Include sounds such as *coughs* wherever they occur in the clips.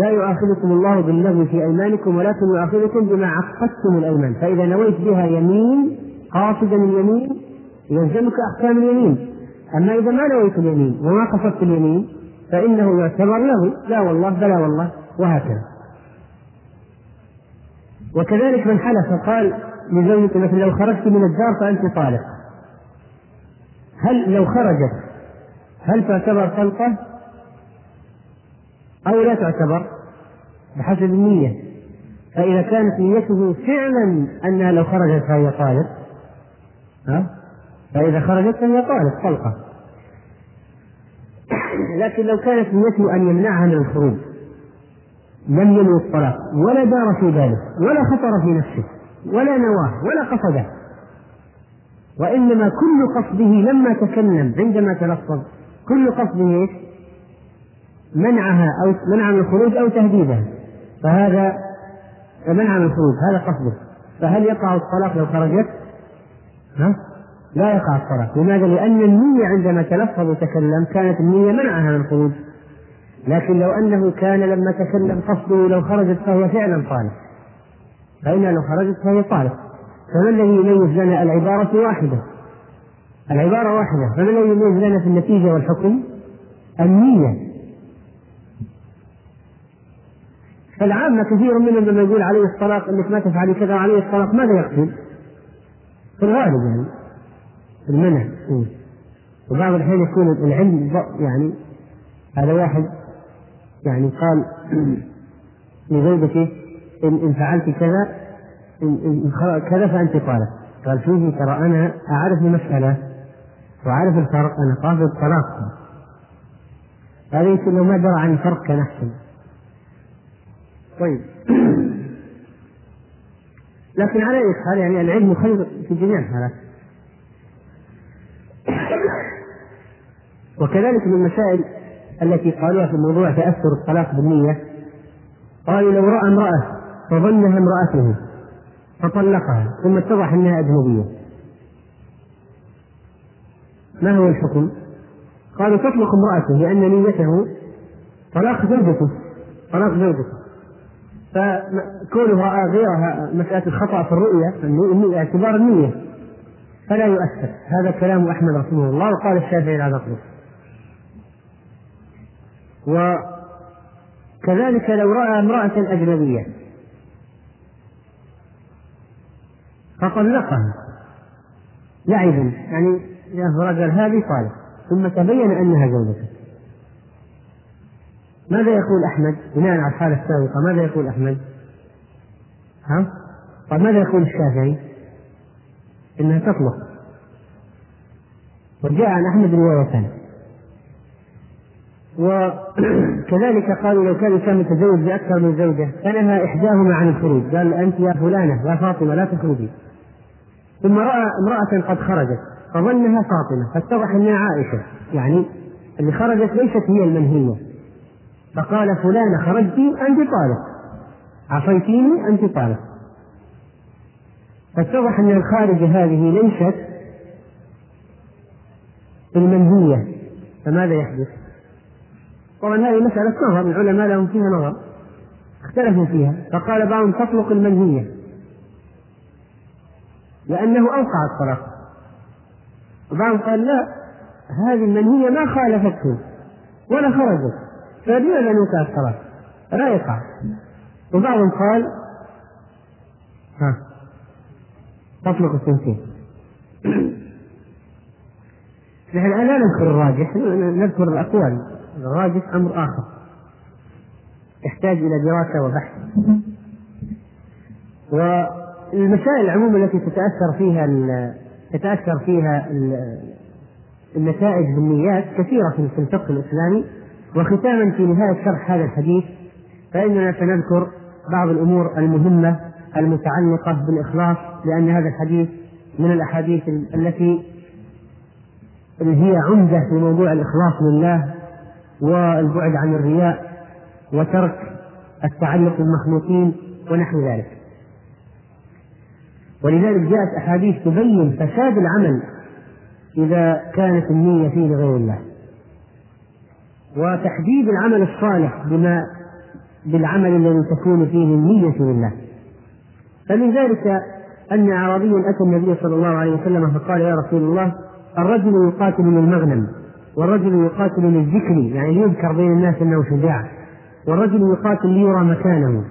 لا يؤاخذكم الله باللغو في أيمانكم ولكن يؤاخذكم بما عقدتم الأيمان. فإذا نويت بها يمين قاصدا اليمين يلزمك أحكام اليمين. أما إذا ما نويت اليمين وما قصدت اليمين فإنه يعتبر له لا والله بلا والله وهكذا. وكذلك من حلف قال لزوجته مثلا لو خرجت من الدار فأنت طالق. هل لو خرجت هل تعتبر طلقة؟ أو لا تعتبر بحسب النية. فإذا كانت نيته فعلا أنها لو خرجت فهي طالق ها؟ فإذا خرجت فهي طالق طلقة. لكن لو كانت نيته أن يمنعها من الخروج لم ينوي الطلاق ولا دار في ذلك ولا خطر في نفسه ولا نواة ولا قصده. وإنما كل قصده لما تكلم عندما تلفظ كل قصده؟ منعها أو منع من الخروج أو تهديدها. فهذا منع من الخروج هذا قصده. فهل يقع الطلاق لو خرجت؟ ها؟ لا يقع الطلاق. لماذا؟ لأن النية عندما تلفظ وتكلم كانت النية منعها من الخروج. لكن لو أنه كان لما تكلم قصده لو خرجت فهي فعلا طالق فإنها لو خرجت فهي طالق فما الذي يميز لنا؟ العبارة واحدة. العبارة واحدة. فما الذي يميز لنا في النتيجة والحكم؟ النية. فالعامة كثير منهم لما يقول عليه الطلاق انك ما تفعلي كذا وعليه الطلاق ماذا يقصد؟ في الغالب يعني المنع وبعض الحين يكون العلم يعني هذا واحد يعني قال *clears throat* لزوجته إن, إن فعلت كذا إن, إن كذا فأنت طالق. قال شوفي ترى أنا أعرف المسألة وأعرف الفرق أنا قاصد الطلاق هذا يمكن لو ما درى عن الفرق كان أحسن طيب. *clears throat* لكن على أي حال يعني العلم خير في جميع الحالات وكذلك من المسائل التي قالوها في موضوع تأثر الطلاق بالنية. قالوا لو رأى امرأة فظنها امرأته فطلقها ثم اتضح أنها أجنبية. ما هو الحكم؟ قالوا تطلق امرأته لأن نيته طلاق زوجته طلاق زوجته. فكونه رأى غيرها مسألة الخطأ في الرؤية اعتبار النية فلا يؤثر. هذا كلام أحمد رحمه الله وقال الشافعي لا تطلق وكذلك لو رأى امرأة أجنبية فطلقها لعبا يعني رجل هذه طالق ثم تبين أنها زوجته ماذا يقول أحمد؟ بناء على الحالة السابقة ماذا يقول أحمد؟ ها؟ طيب ماذا يقول الشافعي؟ إنها تطلق. وجاء عن أحمد روايتان وكذلك قالوا لو كان الإنسان متزوج بأكثر من زوجة فنهى إحداهما عن الخروج. قال أنت يا فلانة يا فاطمة لا تخرجي. ثم رأى امرأة قد خرجت فظنها فاطمة فاتضح أنها عائشة. يعني اللي خرجت ليست هي المنهية. فقال فلانة خرجتي أنت طالق. عصيتيني أنت طالق. فاتضح أن الخارجة هذه ليست المنهية. فماذا يحدث؟ طبعا هذه مسألة نظر العلماء لهم فيها نظر. اختلفوا فيها. فقال بعضهم تطلق المنهية. لأنه أوقع الطلاق. وبعضهم قال لا هذه المنهية ما خالفته ولا خرجت. فلماذا نوقع الطلاق؟ لا يقع وبعضهم قال ها تطلق التنسيق *clears throat* نحن لا نذكر الراجح نذكر الأقوال. الراجح أمر آخر. يحتاج إلى دراسة وبحث. والمسائل عموما التي تتأثر فيها تتأثر فيها النتائج بالنيات كثيرة في الفقه الإسلامي. وختاما في نهاية شرح هذا الحديث فإننا سنذكر بعض الأمور المهمة المتعلقة بالإخلاص لأن هذا الحديث من الأحاديث التي هي عمدة في موضوع الإخلاص لله والبعد عن الرياء وترك التعلق بالمخلوقين ونحو ذلك. ولذلك جاءت أحاديث تبين فساد العمل إذا كانت النية فيه لغير الله. وتحديد العمل الصالح بما بالعمل الذي تكون فيه النية لله. فمن ذلك أن أعرابيا أتى النبي صلى الله عليه وسلم فقال يا رسول الله الرجل يقاتل للمغنم والرجل يقاتل للذكر يعني ليذكر بين الناس أنه شجاع والرجل يقاتل ليرى مكانه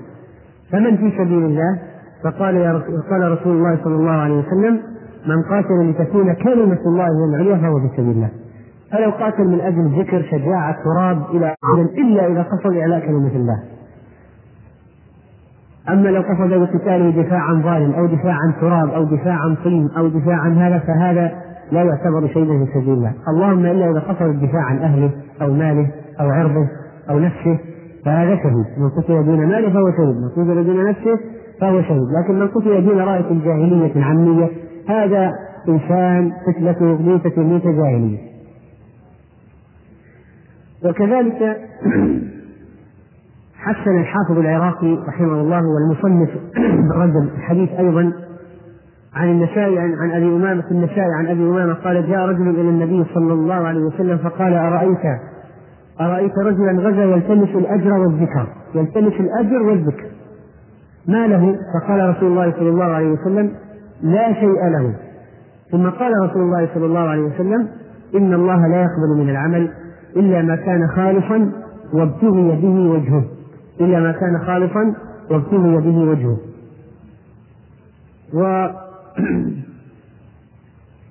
فمن في سبيل الله؟ فقال يا رسول قال رسول الله صلى الله عليه وسلم من قاتل لتكون كلمة الله هي العليا فهو في سبيل الله. فلو قاتل من أجل ذكر شجاعة تراب إلى إلا إذا قصد إعلاء كلمة الله. أما لو قصد بقتاله دفاع عن ظالم أو دفاع عن تراب أو دفاع عن طين أو دفاع عن هذا فهذا لا يعتبر شيئا في سبيل الله. اللهم إلا إذا قصد الدفاع عن أهله أو ماله أو عرضه أو نفسه فهذا شهيد. من قتل دون ماله فهو شهيد. من قتل دون نفسه فهو شهيد. لكن من قتل دون راية جاهلية عامية هذا إنسان قتلته ميتة ميتة جاهلية. وكذلك *clears throat* حسن الحافظ العراقي رحمه الله والمصنف رد الحديث أيضا عن النسائي عن, عن أبي أمامة النسائي عن أبي أمامة قال جاء رجل إلى النبي صلى الله عليه وسلم فقال أرأيت أرأيت رجلا غزا يلتمس الأجر والذكر يلتمس الأجر والذكر. ما له؟ فقال رسول الله صلى الله عليه وسلم لا شيء له. ثم قال رسول الله صلى الله عليه وسلم إن الله لا يقبل من العمل. إلا ما كان خالصا وابتغي به وجهه. إلا ما كان خالصا وابتغي به وجهه. و *clears throat*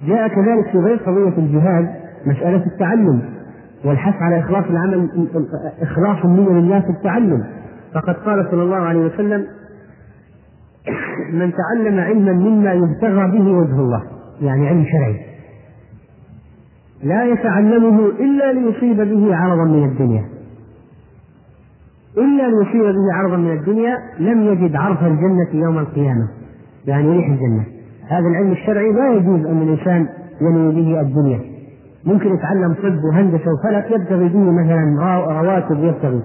جاء كذلك في غير قضية الجهاد مسألة التعلم والحث على إخلاص العمل إخلاص النية لله في التعلم. فقد قال صلى الله عليه وسلم *clears throat* من تعلم علما مما يبتغى به وجه الله. يعني علم شرعي. لا يتعلمه إلا ليصيب به عرضا من الدنيا. إلا ليصيب به عرضا من الدنيا لم يجد عرف الجنة يوم القيامة يعني ريح الجنة. هذا العلم الشرعي لا يجوز أن الإنسان ينوي به الدنيا. ممكن يتعلم طب وهندسة وفلك يبتغي به مثلا رواتب يبتغي.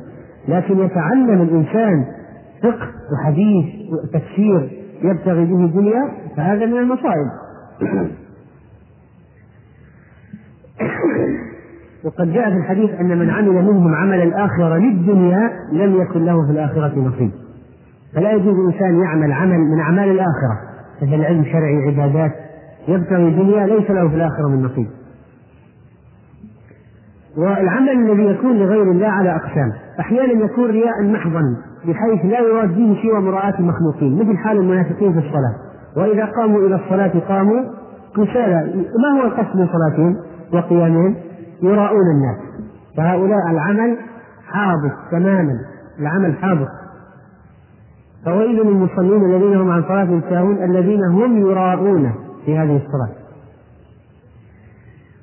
لكن يتعلم الإنسان فقه وحديث وتفسير يبتغي به الدنيا فهذا من المصائب. *coughs* وقد جاء في الحديث أن من عمل منهم عمل الآخرة للدنيا لم يكن له في الآخرة نصيب. فلا يجوز الإنسان يعمل عمل من أعمال الآخرة مثل علم شرعي عبادات. يبتغي الدنيا ليس له في الآخرة من نصيب. والعمل الذي يكون لغير الله على أقسام. أحيانا يكون رياء محضا بحيث لا يراد به سوى مراءة المخلوقين مثل حال المنافقين في الصلاة. وإذا قاموا إلى الصلاة قاموا كسالى ما هو القصد من صلاتهم؟ وقيامهم يراؤون الناس. فهؤلاء العمل حاضر تماما العمل حاضر. فويل للمصلين الذين هم عن صلاتهم ساهون الذين هم يراؤون في هذه الصلاة.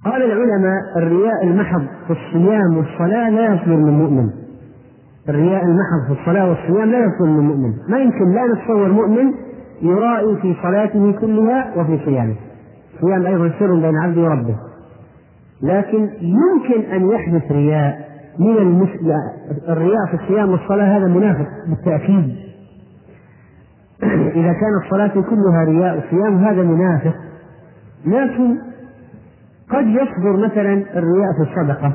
قال العلماء الرياء المحض في الصيام والصلاة لا يصدر من مؤمن. الرياء المحض في الصلاة والصيام لا يصدر من مؤمن. ما يمكن لا نتصور مؤمن يرائي في صلاته كلها وفي صيامه. الصيام أيضا سر بين عبده وربه. لكن يمكن أن يحدث رياء من المسلم الرياء في الصيام والصلاة هذا منافق بالتأكيد. *clears throat* إذا كانت الصلاة كلها رياء وصيام هذا منافق. لكن قد يصدر مثلا الرياء في الصدقة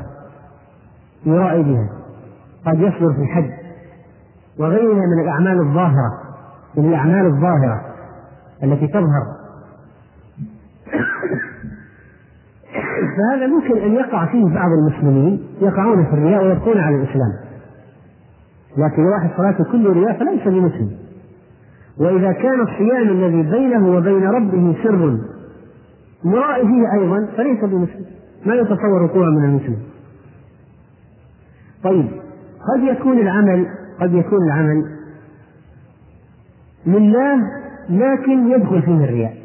يرائي بها. قد يصدر في الحج وغيرها من الأعمال الظاهرة من الأعمال الظاهرة التي تظهر. *clears throat* فهذا ممكن أن يقع فيه بعض المسلمين يقعون في الرياء ويبقون على الإسلام. لكن واحد صلاته كله رياء فليس بمسلم. وإذا كان الصيام الذي بينه وبين ربه سر مرائي فيه أيضا فليس بمسلم. ما يتصور وقوعا من المسلم. طيب قد يكون العمل قد يكون العمل لله لكن يدخل فيه الرياء.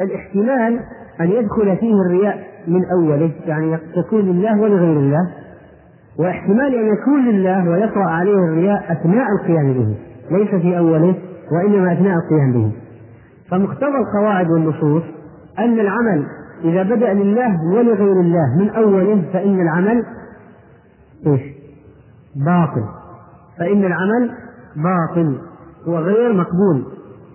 فالاحتمال أن يدخل فيه الرياء من أوله يعني يكون لله ولغير الله واحتمال أن يكون لله ويطرأ عليه الرياء أثناء القيام به ليس في أوله وإنما أثناء القيام به. فمقتضى القواعد والنصوص أن العمل إذا بدأ لله ولغير الله من أوله فإن العمل إيش؟ باطل. فإن العمل باطل وغير مقبول.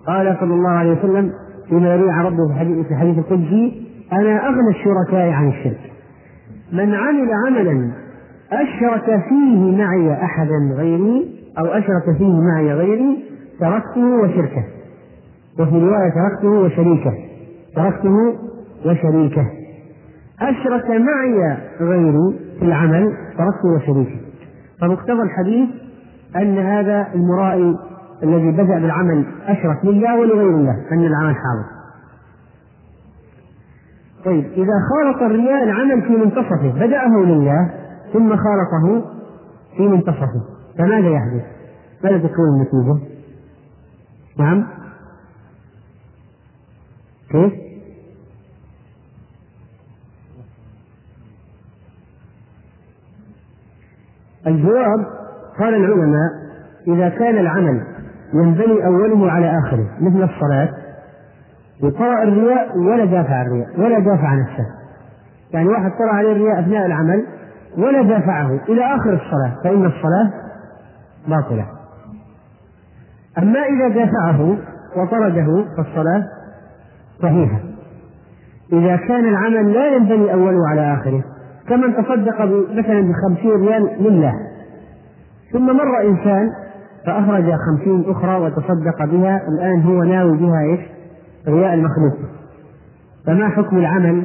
قال صلى الله عليه وسلم فيما يروي عن ربه في حديث في حديث القدسي أنا أغنى الشركاء عن الشرك. من عمل عملا أشرك فيه معي أحدا غيري أو أشرك فيه معي غيري تركته وشركه. وفي رواية تركته وشريكه. تركته وشريكه. أشرك معي غيري في العمل تركته وشريكه. فمقتضى الحديث أن هذا المرائي الذي بدأ بالعمل أشرك لله ولغير الله أن العمل حاضر طيب إذا خالط الرياء العمل في منتصفه بدأه لله ثم خالطه في منتصفه فماذا يحدث؟ ماذا تكون النتيجة؟ نعم كيف؟ الجواب قال العلماء إذا كان العمل ينبني أوله على آخره مثل الصلاة. وقرأ الرياء ولا دافع الرياء ولا دافع نفسه يعني واحد قرأ عليه الرياء أثناء العمل ولا دافعه إلى آخر الصلاة فإن الصلاة باطلة. أما إذا دافعه وطرده فالصلاة صحيحة. إذا كان العمل لا ينبني أوله على آخره كمن تصدق مثلا بخمسين ريال لله. ثم مر إنسان فأخرج خمسين أخرى وتصدق بها الآن هو ناوي بها إيش؟ رياء المخلوق فما حكم العمل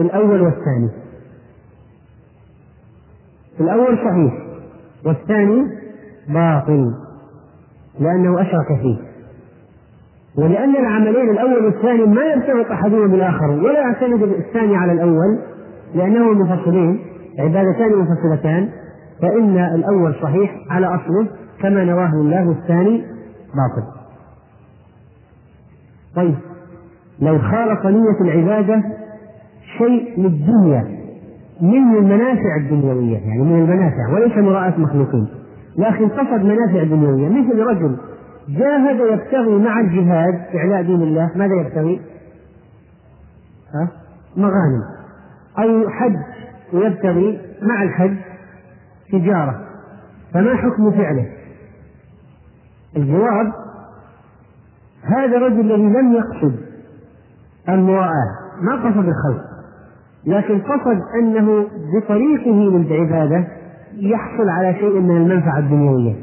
الأول والثاني؟ الأول صحيح والثاني باطل لأنه أشرك فيه ولأن العملين الأول والثاني ما يرتبط أحدهما بالآخر ولا يعتمد الثاني على الأول لأنهما منفصلين عبادتان منفصلتان فإن الأول صحيح على أصله كما نواه الله والثاني باطل طيب لو خالط نية العبادة شيء من الدنيا من المنافع الدنيوية يعني من المنافع وليس مراءة مخلوقين لكن قصد منافع دنيوية مثل رجل جاهد يبتغي مع الجهاد إعلاء دين الله ماذا يبتغي؟ ها؟ مغانم أو حج ويبتغي مع الحج تجارة فما حكم فعله؟ الجواب هذا الرجل الذي لم يقصد المراءة ما قصد الخلق لكن قصد أنه بطريقه للعبادة يحصل على شيء من المنفعة الدنيوية.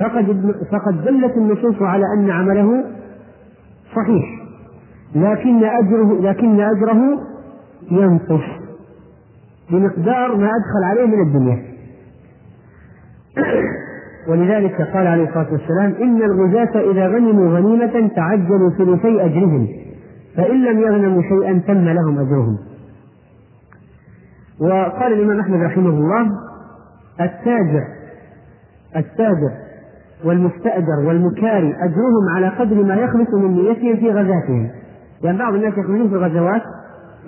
فقد فقد دلت النصوص على أن عمله صحيح لكن أجره لكن أجره ينقص بمقدار ما أدخل عليه من الدنيا. ولذلك قال عليه الصلاة والسلام إن الغزاة إذا غنموا غنيمة تعجلوا ثلثي أجرهم فإن لم يغنموا شيئا تم لهم أجرهم. وقال الإمام أحمد رحمه الله التاجر التاجر والمستأجر والمكاري أجرهم على قدر ما يخلص من نيتهم في غزاتهم. يعني بعض الناس يخرجون في الغزوات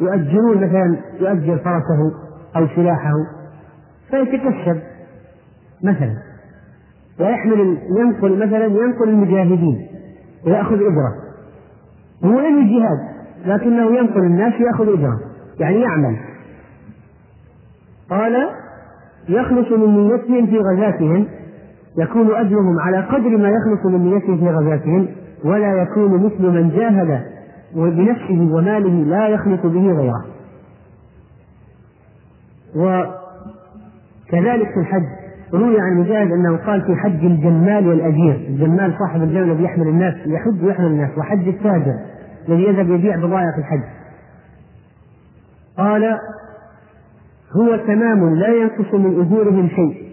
يؤجرون مثلا يؤجر فرسه أو سلاحه فيتكسب مثلا. ويحمل ينقل مثلا ينقل المجاهدين ويأخذ أجرة. هو لم الجهاد لكنه ينقل الناس ويأخذ أجرة. يعني يعمل. قال يخلص من نيتهم في غزاتهم يكون أجرهم على قدر ما يخلص من نيتهم في غزاتهم ولا يكون مثل من جاهد وبنفسه وماله لا يخلص به غيره. وكذلك في الحج روي عن مجاهد أنه قال في حج الجمال والأجير، الجمال صاحب الجمل الذي يحمل الناس يحج ويحمل الناس، وحج التاجر الذي يذهب يبيع بضائع الحج. قال هو تمام لا ينقص من أجورهم شيء.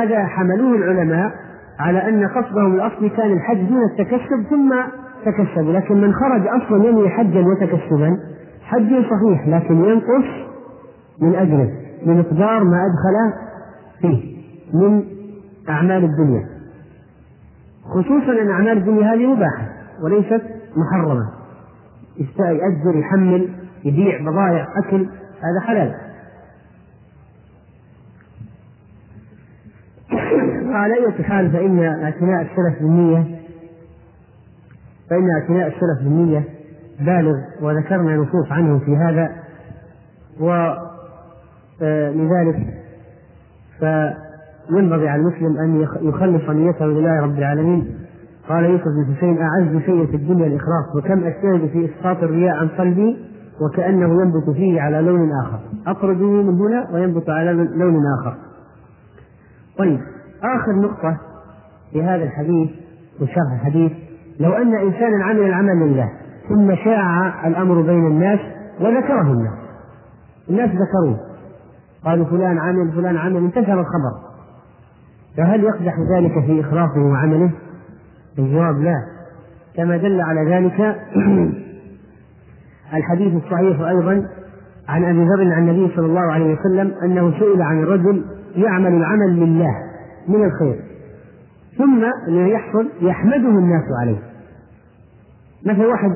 هذا حملوه العلماء على أن قصدهم الأصلي كان الحج دون التكسب ثم تكسبوا لكن من خرج أصلا ينوي حجا وتكسبا حج صحيح لكن ينقص من أجره بمقدار ما أدخل فيه. من أعمال الدنيا. خصوصا أن أعمال الدنيا هذه مباحة وليست محرمة. يأجر يحمل يبيع بضائع أكل هذا حلال. وعلى أي حال فإن اعتناء السلف بالنية فإن اعتناء السلف بالنية بالغ وذكرنا نصوص عنه في هذا ولذلك فينبغي على المسلم أن يخلص نيته لله رب العالمين. قال يوسف بن حسين أعز شيء في الدنيا الإخلاص وكم أجتهد في إسقاط الرياء عن قلبي وكأنه ينبت فيه على لون آخر. أخرجه من هنا وينبت على لون آخر. طيب آخر نقطة في هذا الحديث وشرح الحديث لو أن إنسانا عمل العمل لله ثم شاع الأمر بين الناس وذكره الناس. الناس ذكروه. قالوا فلان عمل فلان عمل انتشر الخبر. فهل يقدح ذلك في إخلاصه وعمله؟ الجواب لا. كما دل على ذلك *clears throat* الحديث الصحيح أيضا عن أبي ذر عن النبي صلى الله عليه وسلم أنه سئل عن الرجل يعمل العمل لله من الخير ثم يحصل يحمده الناس عليه. مثل واحد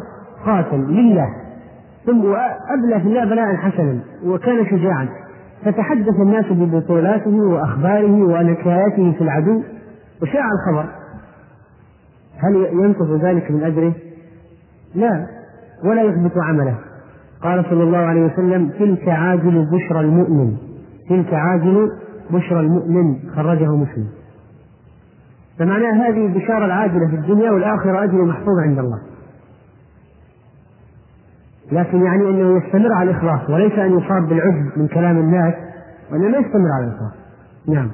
قاتل لله ثم أبلى في الله بلاء حسنا وكان شجاعا. فتحدث الناس ببطولاته وأخباره ونكاياته في العدو وشاع الخبر. هل ينقص ذلك من أجره؟ لا ولا يثبت عمله. قال صلى الله عليه وسلم تلك عاجل بشرى المؤمن. تلك عاجل بشرى المؤمن خرجه مسلم. فمعناه هذه البشارة العاجلة في الدنيا والآخرة أجر محفوظ عند الله. لكن يعني أنه يستمر على الإخلاص وليس أن يصاب بالعجب من كلام الناس وإنما يستمر على الإخلاص نعم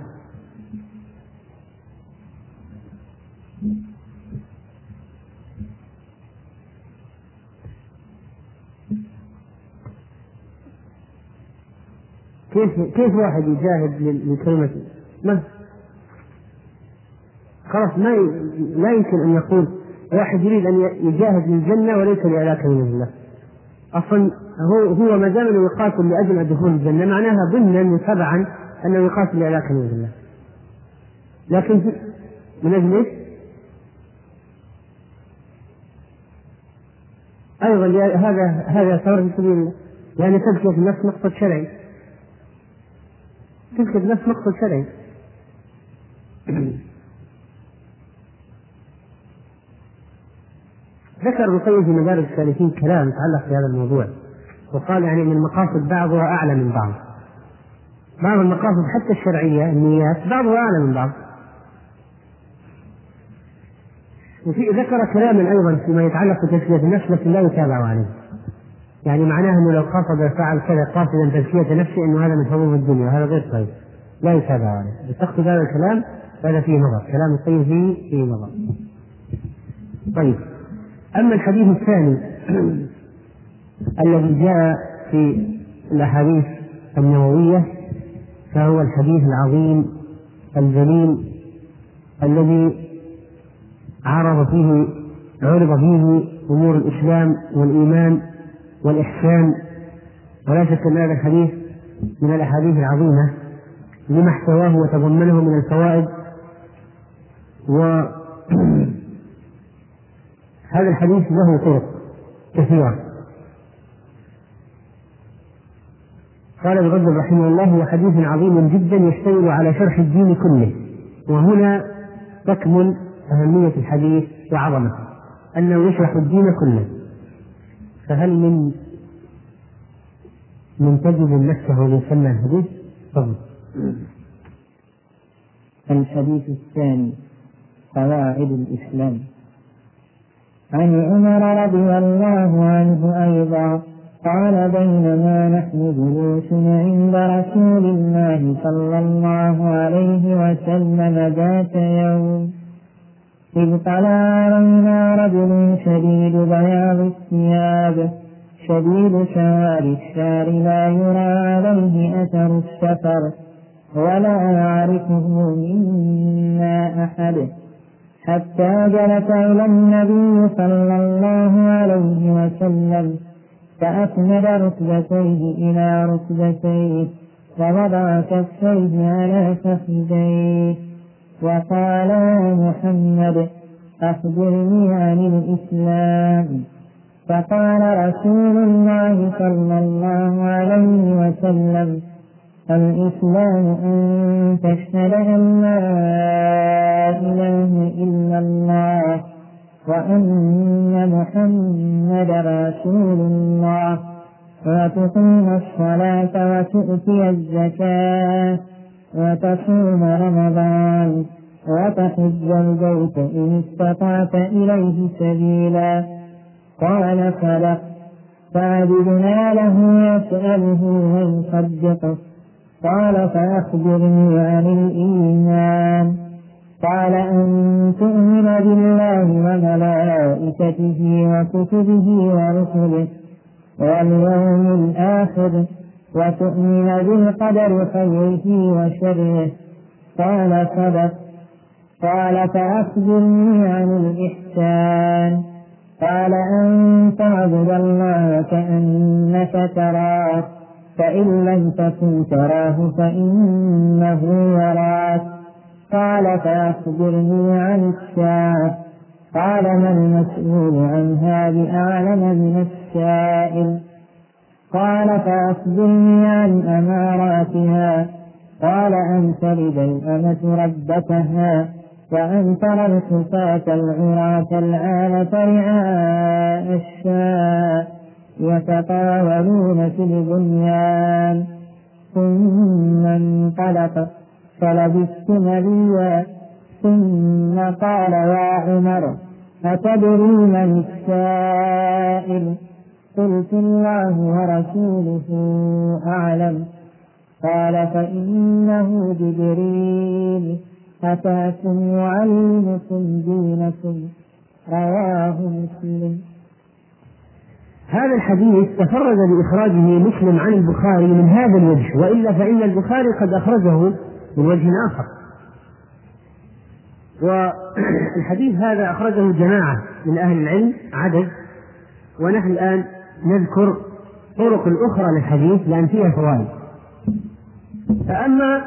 كيف كيف واحد يجاهد لكلمة ما خلاص ما لا يمكن أن يقول واحد يريد أن يجاهد للجنه وليس لاعلاء كلمه الله. أصلا هو هو ما دام انه يقاتل لأجل دخول الجنة معناها ضمنا وتبعا انه يقاتل لاعلاء كلمه الله. لكن من أجل إيش؟ أيضا هذا هذا ثور في سبيل الله لأن تزكيه النفس مقصد شرعي تزكيه النفس مقصد شرعي ذكر ابن القيم في مدارج السالكين كلام يتعلق بهذا الموضوع وقال يعني إن المقاصد بعضها أعلى من بعض. بعض المقاصد حتى الشرعية النيات بعضها أعلى من بعض. وفي ذكر كلاما أيضا فيما يتعلق بتزكية النفس لكن لا يتابع عليه. يعني معناه إنه لو قصد فعل كذا قاصدا تزكية نفسه إنه هذا من حظوظ الدنيا وهذا غير صحيح. لا يتابع عليه. بتقصد هذا الكلام هذا فيه نظر. كلام الطيب فيه فيه نظر. طيب. أما الحديث الثاني *clears throat* الذي جاء في الأحاديث النووية فهو الحديث العظيم الجليل الذي عرض فيه عرض فيه أمور الإسلام والإيمان والإحسان. ولا شك أن هذا الحديث من الأحاديث العظيمة لما احتواه وتضمنه من الفوائد و *clears throat* هذا الحديث له طرق كثيرة قال ابن رجب رحمه الله هو حديث عظيم جدا يشتمل على شرح الدين كله وهنا تكمن أهمية الحديث وعظمته أنه يشرح الدين كله فهل من من تجد نفسه ليسمى الحديث؟ تفضل. الحديث الثاني قواعد الإسلام عن عمر رضي الله عنه أيضا قال بينما نحن جلوس عند رسول الله صلى الله عليه وسلم ذات يوم. إذ طلع علينا رجل شديد بياض الثياب شديد سواد الشعر لا يرى عليه أثر السفر ولا يعرفه منا أحد. حتى جلس إلى النبي صلى الله عليه وسلم فأسند ركبتيه إلى ركبتيه ووضع كفيه على فخذيه وقال يا محمد أخبرني عن الإسلام. فقال رسول الله صلى الله عليه وسلم الإسلام أن تشهد أن لا إله إلا الله وأن محمد رسول الله. وتقيم الصلاة وتؤتي الزكاة وتصوم رمضان وتحج البيت إن استطعت إليه سبيلا. قال صدقت فعبدنا له يسأله ويصدقه. قال فأخبرني عن الإيمان. قال أن تؤمن بالله وملائكته وكتبه ورسله واليوم الآخر وتؤمن بالقدر خيره وشره. قال صدق. قال فأخبرني عن الإحسان. قال أن تعبد الله كأنك تراه. فإن لم تكن تراه فإنه يراك. قال فأخبرني عن الساعة قال ما المسؤول عنها بأعلم من السائل قال فأخبرني عن أماراتها. قال أن تلد الأمة ربتها وأن ترى الحفاة العراة العالة رعاء الشاء يتطاولون في البنيان. ثم انطلق فلبثت مليا ثم قال يا عمر أتدري من السائل؟ قلت الله ورسوله أعلم. قال فإنه جبريل. أتاكم يعلمكم دينكم. رواه مسلم. هذا الحديث تفرد بإخراجه مسلم عن البخاري من هذا الوجه وإلا فإن البخاري قد أخرجه من وجه آخر. والحديث هذا أخرجه جماعة من أهل العلم عدد ونحن الآن نذكر طرق الأخرى للحديث لأن فيها فوائد. فأما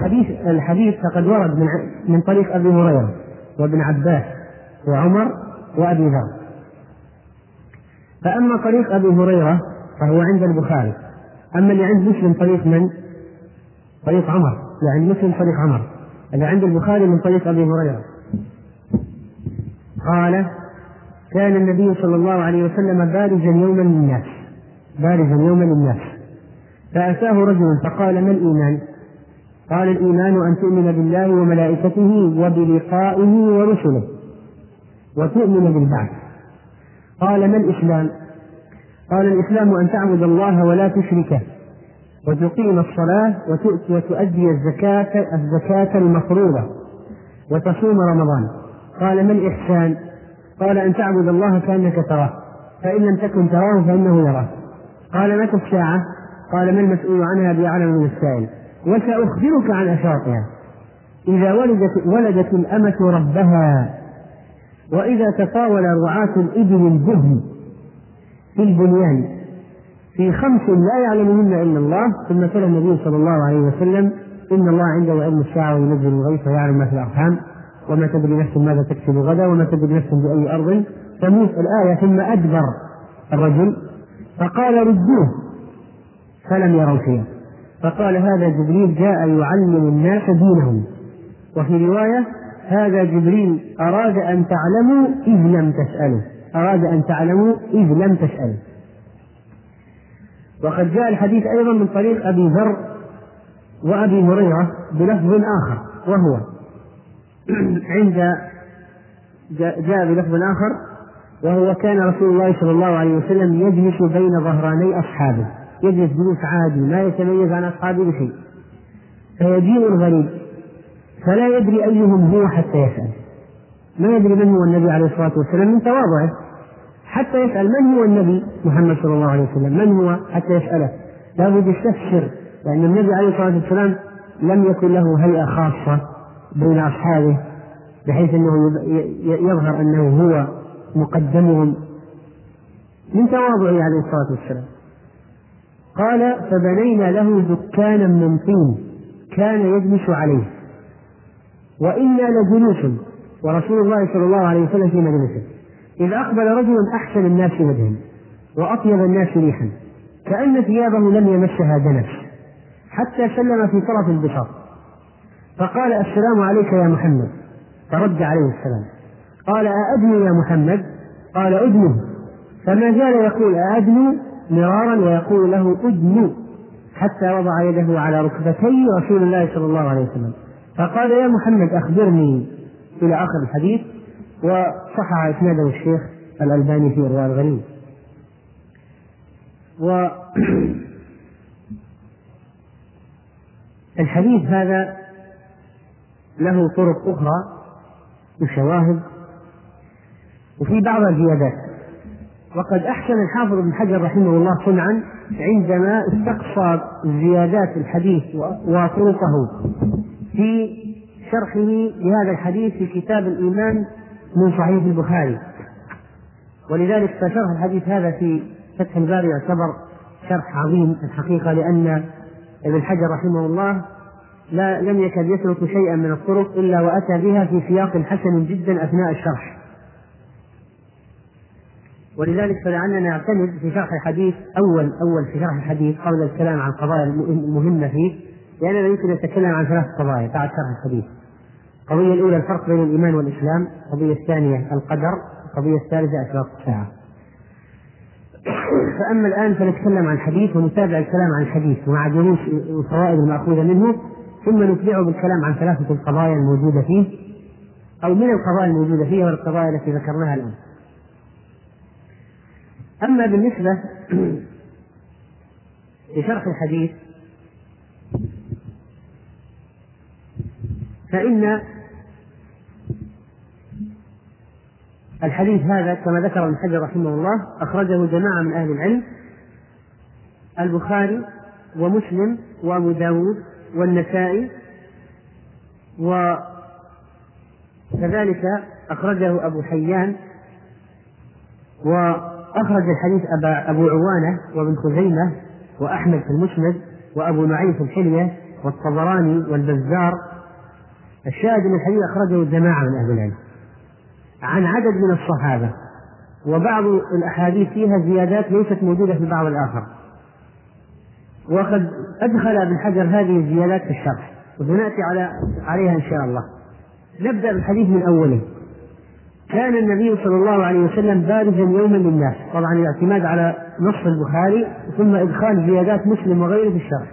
حديث الحديث فقد ورد من من طريق أبي هريرة وابن عباس وعمر وأبي ذر. فأما طريق أبي هريرة فهو عند البخاري. أما اللي عند مسلم طريق من؟ طريق عمر. اللي عند مسلم طريق عمر. اللي عند البخاري من طريق أبي هريرة. قال كان النبي صلى الله عليه وسلم بارزا يوما للناس. بارزا يوما للناس. فأتاه رجل فقال ما الإيمان؟ قال الإيمان أن تؤمن بالله وملائكته وبلقائه ورسله. وتؤمن بالبعث. قال ما الإسلام؟ قال الإسلام أن تعبد الله ولا تشركه وتقيم الصلاة وتؤدي الزكاة الزكاة المفروضة وتصوم رمضان قال ما الإحسان؟ قال أن تعبد الله كأنك تراه فإن لم تكن تراه فإنه يراك قال متى الساعة؟ قال ما المسؤول عنها بأعلم من السائل وسأخبرك عن أشراطها إذا ولدت ولدت الأمة ربها وإذا تطاول رعاة الإبل البهم في البنيان في خمس لا يعلمهن إلا الله ثم تلا النبي صلى الله عليه وسلم إن الله عنده علم الساعة وينزل الغيث ويعلم ما في الأرحام وما تدري نفس ماذا تكسب غدا وما تدري نفس بأي أرض. تموت الآية ثم أدبر الرجل فقال ردوه فلم يروا شيئا. فقال هذا جبريل جاء يعلم الناس دينهم. وفي رواية هذا جبريل أراد أن تعلموا إذ لم تسألوا. أراد أن تعلموا إذ لم تسألوا. وقد جاء الحديث أيضا من طريق أبي ذر وأبي هريرة بلفظ آخر وهو *clears throat* عند جاء بلفظ آخر وهو كان رسول الله صلى الله عليه وسلم يجلس بين ظهراني أصحابه. يجلس جلوس عادي لا يتميز عن أصحابه بشيء. فيجيء الغريب فلا يدري أيهم هو حتى يسأل. ما يدري من هو النبي عليه الصلاة والسلام من تواضعه. حتى يسأل من هو النبي محمد صلى الله عليه وسلم؟ من هو؟ حتى يسأله. لابد يستفسر لأن النبي عليه الصلاة والسلام لم يكن له هيئة خاصة بين أصحابه بحيث أنه يظهر أنه هو مقدمهم من تواضعه عليه الصلاة والسلام. قال فبنينا له دكانا من طين كان يجلس عليه. وإنا لجلوس ورسول الله صلى الله عليه وسلم في مجلسه. إذ أقبل رجل أحسن الناس وجها وأطيب الناس ريحا كأن ثيابه لم يمسها دنس حتى سلم في طرف البساط فقال السلام عليك يا محمد. فرد عليه السلام. قال أأدنو يا محمد؟ قال أدنو. فما زال يقول أأدنو مرارا ويقول له أدنو. حتى وضع يده على ركبتي رسول الله صلى الله عليه وسلم. فقال يا محمد أخبرني إلى آخر الحديث وصحح إسناده الشيخ الألباني في إرواء الغنيم و *clears throat* الحديث هذا له طرق أخرى وشواهد وفي بعض الزيادات. وقد أحسن الحافظ ابن حجر رحمه الله صنعا عندما استقصى زيادات الحديث وطرقه. في شرحه لهذا الحديث في كتاب الإيمان من صحيح البخاري. ولذلك فشرح الحديث هذا في فتح الباري يعتبر شرح عظيم الحقيقة لأن ابن حجر رحمه الله لا لم يكد يترك شيئا من الطرق إلا وأتى بها في سياق حسن جدا أثناء الشرح. ولذلك فلعلنا نعتمد في شرح الحديث أول أول في شرح الحديث قبل الكلام عن القضايا المهمة فيه لأننا يمكن نتكلم عن ثلاث قضايا بعد شرح الحديث. القضية الأولى الفرق بين الإيمان والإسلام القضية الثانية القدر القضية الثالثة أشراط الساعة *coughs* فأما الآن فنتكلم عن الحديث ونتابع الكلام عن الحديث ومع دروس الفوائد المأخوذة منه ثم نتبعه بالكلام عن ثلاثة القضايا الموجودة فيه أو من القضايا الموجودة فيه والقضايا التي ذكرناها الآن. أما بالنسبة *coughs* لشرح الحديث فإن الحديث هذا كما ذكر ابن حجر رحمه الله أخرجه جماعة من أهل العلم البخاري ومسلم وأبو داود والنسائي وكذلك أخرجه أبو حيان وأخرج الحديث أبا أبو عوانة وابن خزيمة وأحمد في المسند وأبو نعيم في الحلية والطبراني والبزار الشاهد أن الحديث أخرجه جماعة من أهل العلم. عن عدد من الصحابة وبعض الأحاديث فيها زيادات ليست موجودة في بعض الآخر. وقد أدخل ابن حجر هذه الزيادات في الشرح وسنأتي على عليها إن شاء الله. نبدأ بالحديث من أوله. كان النبي صلى الله عليه وسلم بارزا يوما للناس. طبعا الاعتماد على نص البخاري ثم إدخال زيادات مسلم وغيره في الشرح.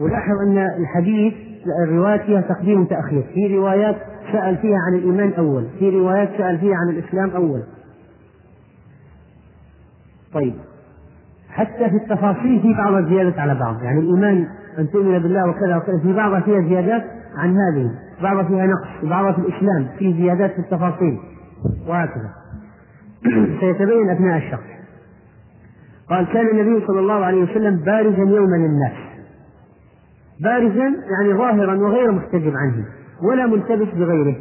ولاحظ أن الحديث الروايات فيها تقديم وتأخير. في روايات سأل فيها عن الإيمان أول. في روايات سأل فيها عن الإسلام أول. طيب. حتى في التفاصيل في بعض الزيادات على بعض. يعني الإيمان أن تؤمن بالله وكذا وكذا. في بعضها فيها زيادات عن هذه. بعضها فيها نقص. بعضها في الإسلام في زيادات في التفاصيل. وهكذا. *clears throat* سيتبين أثناء الشرح. قال كان النبي صلى الله عليه وسلم بارزا يوما للناس. بارزا يعني ظاهرا وغير محتجب عنه ولا ملتبس بغيره.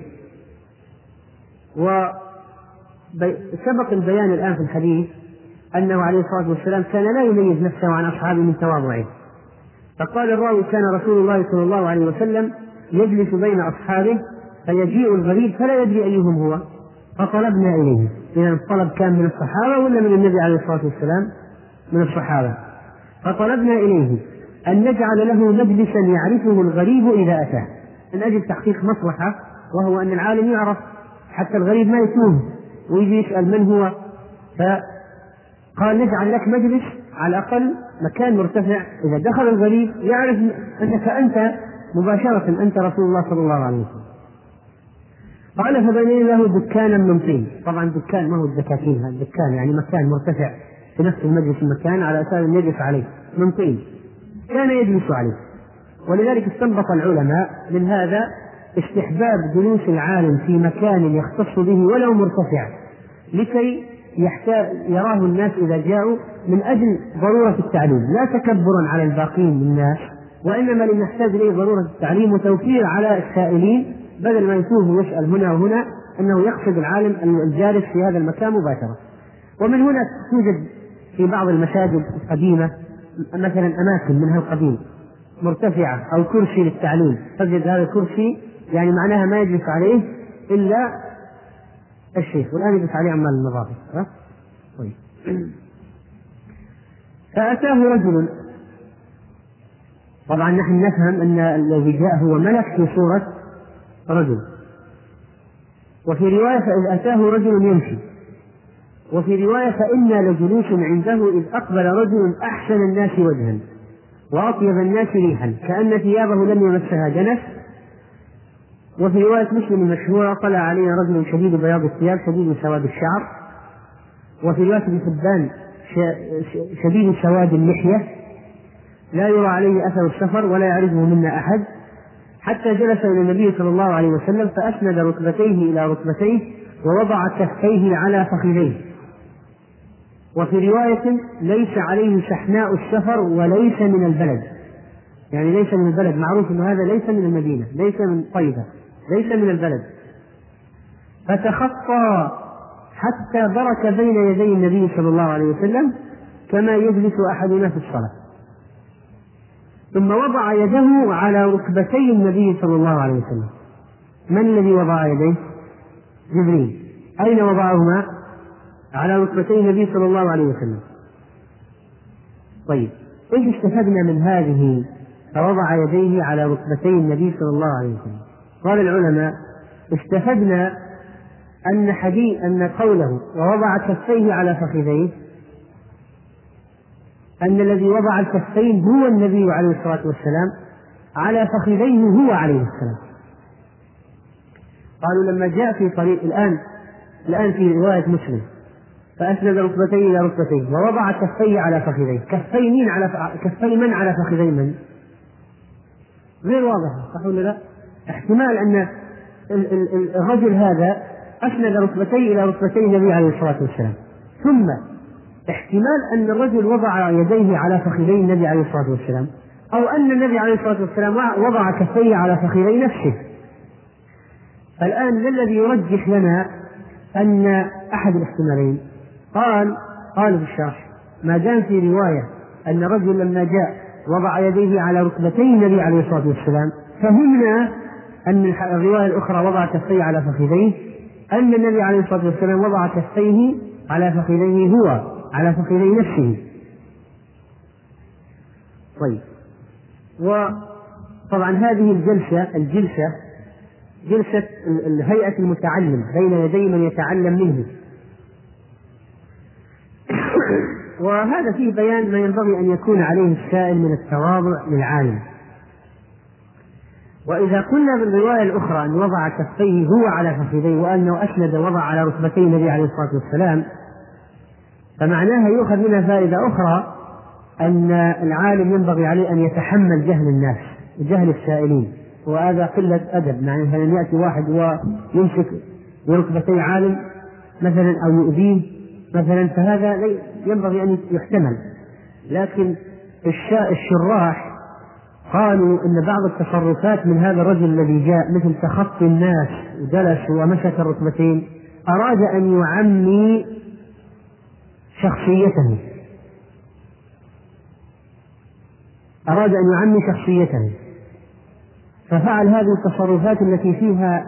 وسبق البيان الآن في الحديث أنه عليه الصلاة والسلام كان لا يميز نفسه عن أصحابه من تواضعه. فقال الراوي كان رسول الله صلى الله عليه وسلم يجلس بين أصحابه فيجيء الغريب فلا يدري أيهم هو. فطلبنا إليه. إذا الطلب كان من الصحابة ولا من النبي عليه الصلاة والسلام؟ من الصحابة. فطلبنا إليه. أن نجعل له مجلسا يعرفه الغريب إذا أتاه. من أجل تحقيق مصلحة وهو أن العالم يعرف حتى الغريب ما يتوه ويجي يسأل من هو. فقال نجعل لك مجلس على الأقل مكان مرتفع. إذا دخل الغريب يعرف أنك أنت مباشرة أنت رسول الله صلى الله عليه وسلم. قال فبنينا له دكانا من طين. طبعا دكان ما هو الدكاكين هذا دكان يعني مكان مرتفع. في نفس المجلس المكان على أساس يجلس عليه. من طين. كان يجلس عليه. ولذلك استنبط العلماء من هذا استحباب جلوس العالم في مكان يختص به ولو مرتفع لكي يراه الناس إذا جاءوا من أجل ضرورة التعليم. لا تكبرا على الباقين من الناس وإنما لما يحتاج إليه ضرورة التعليم وتوفير على السائلين بدل ما يتوه ويسأل هنا وهنا أنه يقصد العالم الجالس في هذا المكان مباشرة. ومن هنا توجد في بعض المساجد القديمة مثلا أماكن منها القديم مرتفعة أو كرسي للتعليم. تجد هذا الكرسي يعني معناها ما يجلس عليه إلا الشيخ. والآن يجلس عليه عمال النظافة ها؟ طيب. فأتاه رجل. طبعا نحن نفهم أن الذي جاء هو ملك في صورة رجل. وفي رواية فإذ أتاه رجل يمشي. وفي رواية فإنا لجلوس عنده إذ أقبل رجل أحسن الناس وجها وأطيب الناس ريحا كأن ثيابه لم يمسها دنس وفي رواية مسلم المشهورة طلع علينا رجل شديد بياض الثياب شديد سواد الشعر. وفي رواية ابن حبان شديد سواد اللحية. لا يرى عليه أثر السفر ولا يعرفه منا أحد. حتى جلس إلى النبي صلى الله عليه وسلم فأسند ركبتيه إلى ركبتيه ووضع كفيه على فخذيه. وفي رواية ليس عليه شحناء السفر وليس من البلد. يعني ليس من البلد. معروف أن هذا ليس من المدينة ليس من طيبة ليس من البلد. فتخطى حتى برك بين يدي النبي صلى الله عليه وسلم كما يجلس أحدنا في الصلاة. ثم وضع يده على ركبتي النبي صلى الله عليه وسلم. من الذي وضع يديه؟ جبريل. أين وضعهما؟ على ركبتي النبي صلى الله عليه وسلم. طيب إيش استفدنا من هذه فوضع يديه على ركبتي النبي صلى الله عليه وسلم؟ قال العلماء استفدنا أن حديث أن قوله ووضع كفيه على فخذيه أن الذي وضع الكفين هو النبي عليه الصلاة والسلام على فخذيه هو عليه السلام. قالوا لما جاء في طريق الآن الآن في رواية مسلم. فأسند ركبتيه إلى ركبتيه ووضع كفيه على فخذيه كفي مين على كفي من على فخذي من؟ غير واضح صح ولا لا؟ احتمال أن الرجل هذا أسند ركبتيه إلى ركبتي النبي عليه الصلاة والسلام ثم احتمال أن الرجل وضع يديه على فخذي النبي عليه الصلاة والسلام أو أن النبي عليه الصلاة والسلام وضع كفيه على فخذي نفسه الآن ما الذي يرجح لنا أن أحد الاحتمالين قال قال في الشرح ما دام في رواية أن رجل لما جاء وضع يديه على ركبتي النبي عليه الصلاة والسلام فهمنا أن الرواية الأخرى وضع كفيه على فخذيه أن النبي عليه الصلاة والسلام وضع كفيه على فخذيه هو على فخذي نفسه. طيب. وطبعا هذه الجلسة الجلسة جلسة هيئة المتعلم بين يدي من يتعلم منه. وهذا فيه بيان ما ينبغي أن يكون عليه السائل من التواضع للعالم. وإذا قلنا بالرواية الأخرى أن وضع كفيه هو على فخذيه وأنه أسند وضع على ركبتي النبي عليه الصلاة والسلام فمعناها يؤخذ منها فائدة أخرى أن العالم ينبغي عليه أن يتحمل جهل الناس وجهل السائلين. وهذا قلة أدب يعني مثلا يأتي واحد ويمسك بركبتي عالم مثلا أو يؤذيه مثلا فهذا ينبغي أن يحتمل. لكن الشراح قالوا إن بعض التصرفات من هذا الرجل الذي جاء مثل تخطي الناس وجلس ومسك الركبتين أراد أن يعمي شخصيته. أراد أن يعمي شخصيته. ففعل هذه التصرفات التي فيها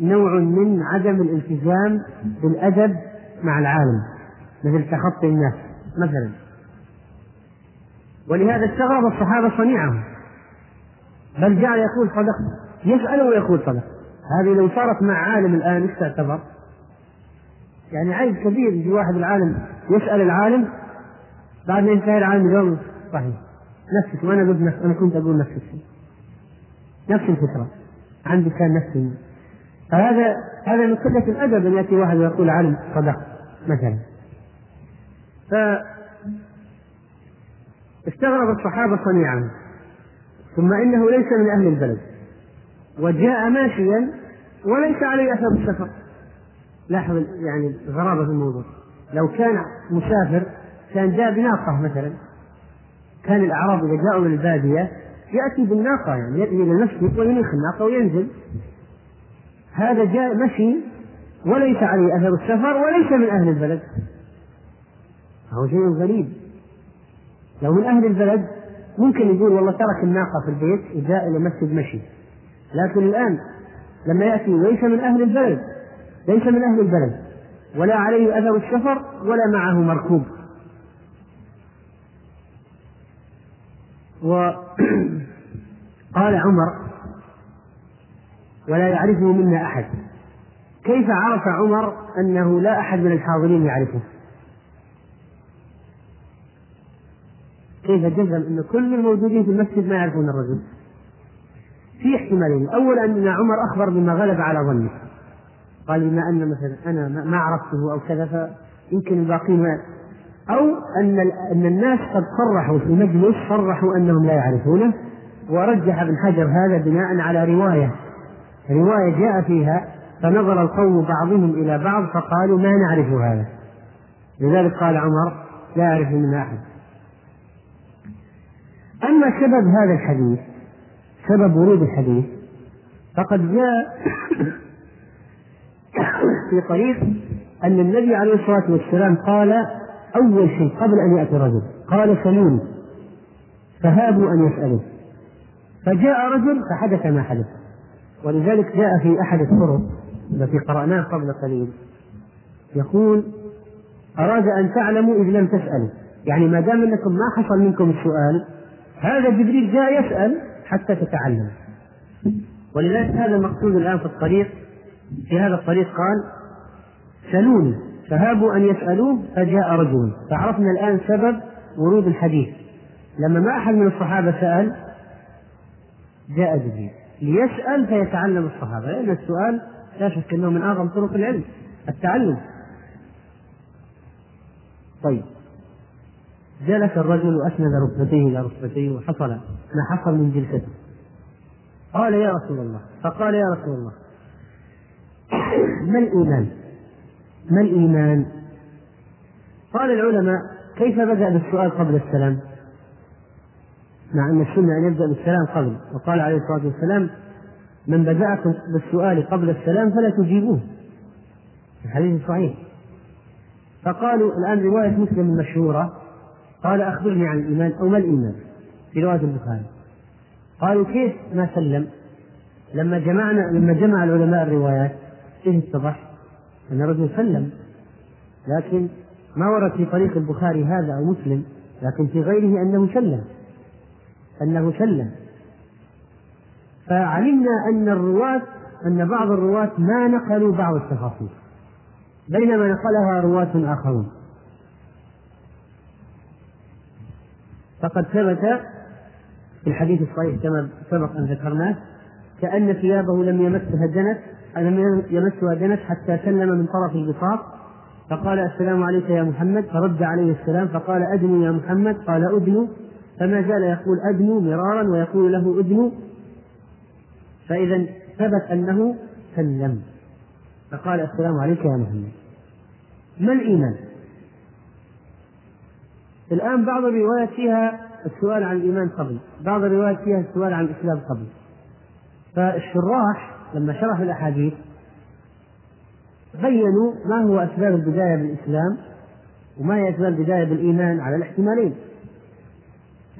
نوع من عدم الالتزام بالأدب مع العالم مثل تخطي الناس مثلا. ولهذا استغرب الصحابة صنيعه بل جعل يقول صدقت يسأل ويقول صدقت هذه لو صارت مع عالم الآن إيش تعتبر؟ يعني عيب كبير يجي واحد العالم يسأل العالم بعد ما ينتهي العالم يقول صحيح. نفسك وأنا قلت أنا كنت أقول نفس الشيء. نفس الفكرة. عندي كان نفس فهذا هذا من قلة الأدب ان ياتي واحد ويقول عالم صدق مثلا. ف استغرب الصحابة صنيعا ثم إنه ليس من أهل البلد. وجاء ماشيا وليس عليه أثر السفر. لاحظ يعني غرابة في الموضوع. لو كان مسافر كان جاء بناقة مثلا. كان الأعراب إذا جاءوا من البادية يأتي بالناقة يعني يأتي إلى المسجد وينيخ الناقة وينزل. هذا جاء مشي وليس عليه أثر السفر وليس من أهل البلد. هو شيء غريب. لو من أهل البلد ممكن يقول والله ترك الناقة في البيت وجاء إلى مسجد مشي. لكن الآن لما يأتي ليس من أهل البلد ليس من أهل البلد ولا عليه أثر السفر ولا معه مركوب. وقال *clears throat* عمر ولا يعرفه منا أحد. كيف عرف عمر أنه لا أحد من الحاضرين يعرفه؟ كيف جزم أن كل الموجودين في المسجد ما يعرفون الرجل؟ في احتمالين. الأول أن عمر أخبر بما غلب على ظنه. قال بما أن مثلا أنا ما عرفته أو كذا فيمكن الباقين أو أن أن الناس قد صرحوا في مجلس صرحوا أنهم لا يعرفونه ورجح ابن حجر هذا بناء على رواية. رواية جاء فيها فنظر القوم بعضهم إلى بعض فقالوا ما نعرف هذا. لذلك قال عمر لا أعرف من أحد. أما سبب هذا الحديث سبب ورود الحديث فقد جاء في طريق أن النبي عليه الصلاة والسلام قال أول شيء قبل أن يأتي الرجل قال سلوني فهابوا أن يسألوا فجاء رجل فحدث ما حدث. ولذلك جاء في أحد الطرق التي قرأناها قبل قليل. يقول أراد أن تعلموا إذ لم تسألوا. يعني ما دام أنكم ما حصل منكم السؤال هذا جبريل جاء يسأل حتى تتعلم. ولذلك هذا المقصود الآن في الطريق في هذا الطريق قال سلوني فهابوا أن يسألوه فجاء رجل. فعرفنا الآن سبب ورود الحديث. لما ما أحد من الصحابة سأل جاء جبريل. ليسأل فيتعلم الصحابة. لأن السؤال لا شك أنه من أعظم طرق العلم التعلم. طيب. جلس الرجل وأسند ركبتيه إلى ركبتيه وحصل ما حصل من جلسته. قال يا رسول الله فقال يا رسول الله ما الإيمان؟ ما الإيمان؟ قال العلماء كيف بدأ بالسؤال قبل السلام؟ مع أن السنة أن يبدأ بالسلام قبل. وقال عليه الصلاة والسلام من بدأكم بالسؤال قبل السلام فلا تجيبوه. الحديث صحيح. فقالوا الآن رواية مسلم المشهورة قال أخبرني عن الإيمان أو ما الإيمان. في رواية البخاري. قالوا كيف ما سلم؟ لما جمعنا لما جمع العلماء الروايات إيش اتضح؟ أن الرجل سلم. لكن ما ورد في طريق البخاري هذا أو مسلم لكن في غيره أنه سلم. أنه سلم. فعلمنا أن الرواة أن بعض الرواة ما نقلوا بعض التفاصيل بينما نقلها رواة آخرون. فقد ثبت في الحديث الصحيح كما سبق أن ذكرناه كأن ثيابه لم يمسها دنس لم يمسها دنس حتى سلم من طرف البساط فقال السلام عليك يا محمد فرد عليه السلام فقال أدنو يا محمد قال أدنو. فما زال يقول أدنو مرارا ويقول له أدنو فإذا ثبت أنه سلم. فقال السلام عليك يا محمد. ما الإيمان؟ الآن بعض الروايات فيها السؤال عن الإيمان قبل بعض الروايات فيها السؤال عن الإسلام قبل. فالشراح لما شرحوا الأحاديث بينوا ما هو أسباب البداية بالإسلام وما هي أسباب البداية بالإيمان على الاحتمالين.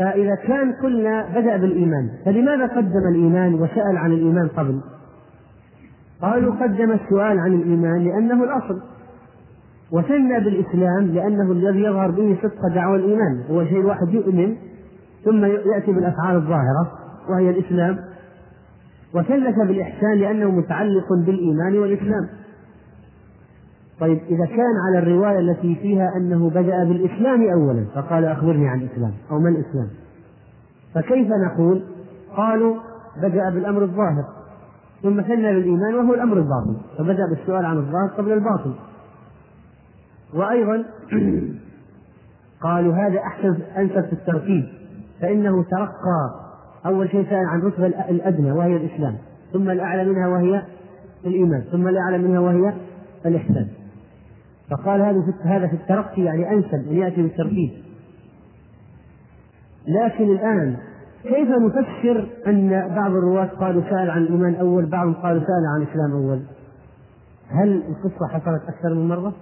فإذا كان قلنا بدأ بالإيمان. فلماذا قدم الإيمان وسأل عن الإيمان قبل؟ قالوا قدم السؤال عن الإيمان لأنه الأصل. وثنى بالإسلام لأنه الذي يظهر به صدق دعوى الإيمان. هو شيء الواحد يؤمن ثم يأتي بالأفعال الظاهرة وهي الإسلام. وثلث بالإحسان لأنه متعلق بالإيمان والإسلام. طيب إذا كان على الرواية التي فيها أنه بدأ بالإسلام أولا فقال أخبرني عن الإسلام أو ما الإسلام؟ فكيف نقول؟ قالوا بدأ بالأمر الظاهر ثم ثنى بالإيمان وهو الأمر الباطن فبدأ بالسؤال عن الظاهر قبل الباطن وأيضا *clears throat* قالوا هذا أحسن أنسب في الترتيب فإنه ترقى أول شيء سأل عن الرتبة الأدنى وهي الإسلام ثم الأعلى منها وهي الإيمان ثم الأعلى منها وهي الإحسان. فقال هذا في هذا في الترقي يعني أنسب أن يأتي بالترتيب لكن الآن كيف نفسر أن بعض الرواة قالوا سأل عن الإيمان أول بعضهم قالوا سأل عن الإسلام أول هل القصة حصلت أكثر من مرة؟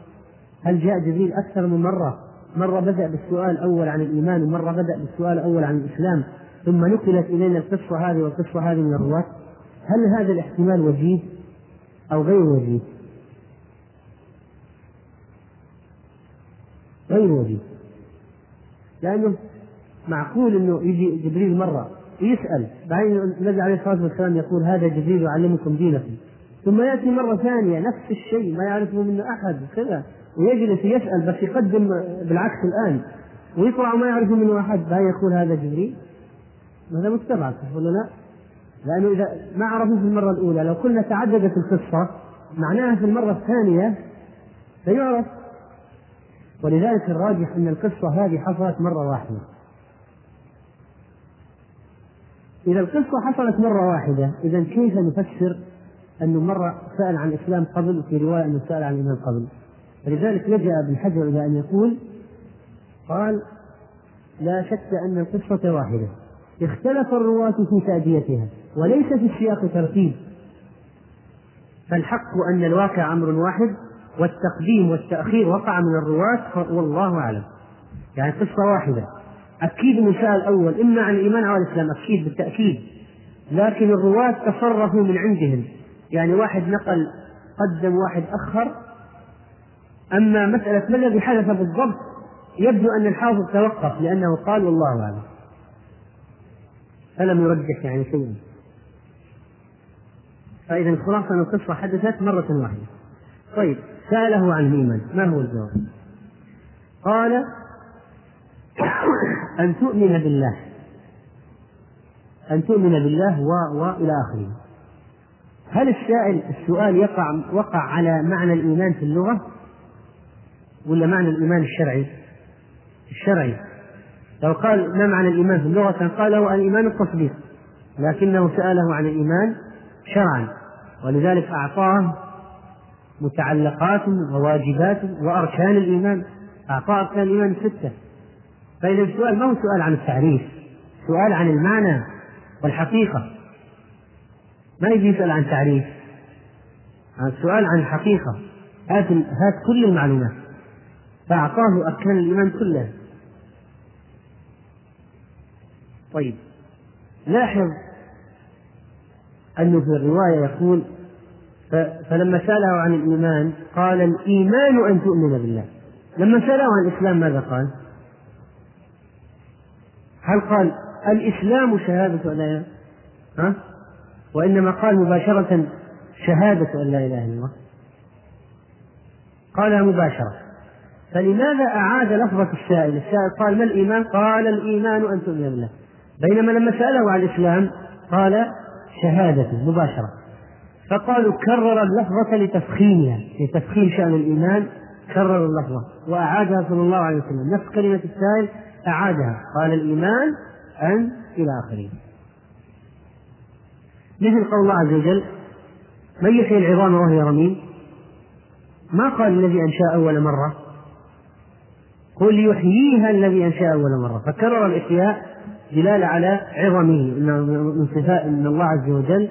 هل جاء جبريل أكثر من مرة مرة بدأ بالسؤال الأول عن الإيمان ومرة بدأ بالسؤال الأول عن الإسلام ثم نقلت إلينا القصة هذه والقصة هذه من الرواة هل هذا الاحتمال وجيه أو غير وجيه؟ غير وجيه لأنه معقول أنه يجي جبريل مرة ويسأل بعدين النبي عليه الصلاة والسلام يقول هذا جبريل يعلمكم دينكم. ثم يأتي مرة ثانية نفس الشيء ما يعرفه منه أحد كذا. ويجلس يسأل بس يقدم بالعكس الآن. ويطلع ما يعرف منه أحد لا يقول هذا جبريل؟ هذا مستبعد ولا لا؟ لأنه إذا ما عرفوا في المرة الأولى لو قلنا تعددت القصة معناها في المرة الثانية سيعرف ولذلك الراجح أن القصة هذه حصلت مرة واحدة. إذا القصة حصلت مرة واحدة إذا كيف نفسر أنه مرة سأل عن الإسلام قبل وفي رواية أنه سأل عن الإيمان قبل؟ فلذلك لجأ ابن حجر إلى أن يقول قال لا شك أن القصة واحدة. اختلف الرواة في تأديتها وليس في السياق ترتيب. فالحق أن الواقع أمر واحد والتقديم والتأخير وقع من الرواة والله أعلم. يعني قصة واحدة. أكيد النساء الأول إما عن الإيمان أو الإسلام أكيد بالتأكيد. لكن الرواة تصرفوا من عندهم. يعني واحد نقل قدم واحد أخر. أما مسألة ما الذي حدث بالضبط يبدو أن الحافظ توقف لأنه قال والله أعلم. فلم يرجح يعني شيئا. فإذا الخلاصة أن القصة حدثت مرة واحدة. طيب. سأله عن الإيمان ما هو الجواب؟ قال أن تؤمن بالله. أن تؤمن بالله و وإلى آخره. هل السائل السؤال يقع وقع على معنى الإيمان في اللغة؟ ولا معنى الإيمان الشرعي؟ الشرعي. لو قال ما معنى الإيمان في اللغة كان قال له الإيمان التصديق. لكنه سأله عن الإيمان شرعا. ولذلك أعطاه متعلقات وواجبات وأركان الإيمان أعطاه أركان الإيمان ستة. فإذا السؤال ما هو سؤال عن التعريف؟ سؤال عن المعنى والحقيقة. ما يجي يسأل عن تعريف؟ السؤال عن الحقيقة هات هات كل المعلومات. فأعطاه أركان الإيمان كلها. طيب. لاحظ أنه في الرواية يقول فلما سأله عن الإيمان قال الإيمان أن تؤمن بالله لما سأله عن الإسلام ماذا قال؟ هل قال الإسلام شهادة أن لا إله ها؟ وإنما قال مباشرة شهادة أن لا إله إلا الله قالها مباشرة فلماذا أعاد لفظة السائل؟ السائل قال ما الإيمان؟ قال الإيمان أن تؤمن بالله بينما لما سأله عن الإسلام قال شهادة مباشرة فقالوا كرر اللفظة لتفخيمها لتفخيم شأن الإيمان كرر اللفظة وأعادها صلى الله عليه وسلم. نفس كلمة السائل أعادها. قال الإيمان أن إلى آخره. مثل قول الله عز وجل من يحيي العظام وهي رميم ما قال الذي أنشأ أول مرة؟ قل يحييها الذي أنشأ أول مرة. فكرر الإحياء دلالة على عظمه من صفات أن الله عز وجل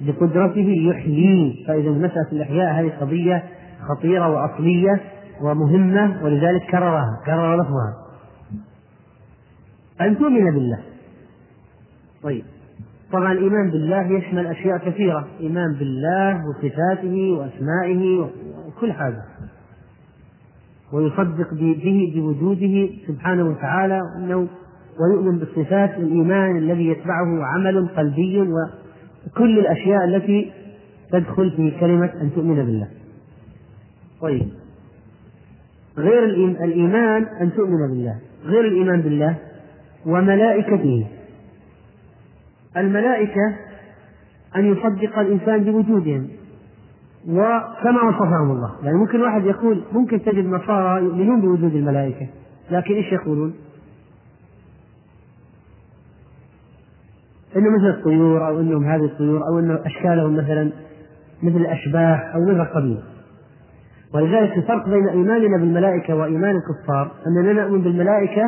بقدرته يحيي. فإذا مسألة الإحياء هذه قضية خطيرة وأصلية ومهمة ولذلك كررها كرر لفظها. أن تؤمن بالله. طيب. طبعا الإيمان بالله يشمل أشياء كثيرة. إيمان بالله وصفاته وأسمائه وكل حاجة. ويصدق به بوجوده سبحانه وتعالى وأنه ويؤمن بصفات الإيمان الذي يتبعه عمل قلبي وكل الأشياء التي تدخل في كلمة أن تؤمن بالله. طيب. غير الإيمان أن تؤمن بالله. غير الإيمان بالله وملائكته. الملائكة أن يصدق الإنسان بوجودهم. وكما وصفهم الله. يعني ممكن واحد يقول ممكن تجد نصارى يؤمنون بوجود الملائكة. لكن إيش يقولون؟ إنه مثل الطيور أو إنهم هذه الطيور أو إنه اشكالهم مثلا مثل الأشباح أو مثل القبيل. ولذلك الفرق بين إيماننا بالملائكة وإيمان الكفار أننا نؤمن بالملائكة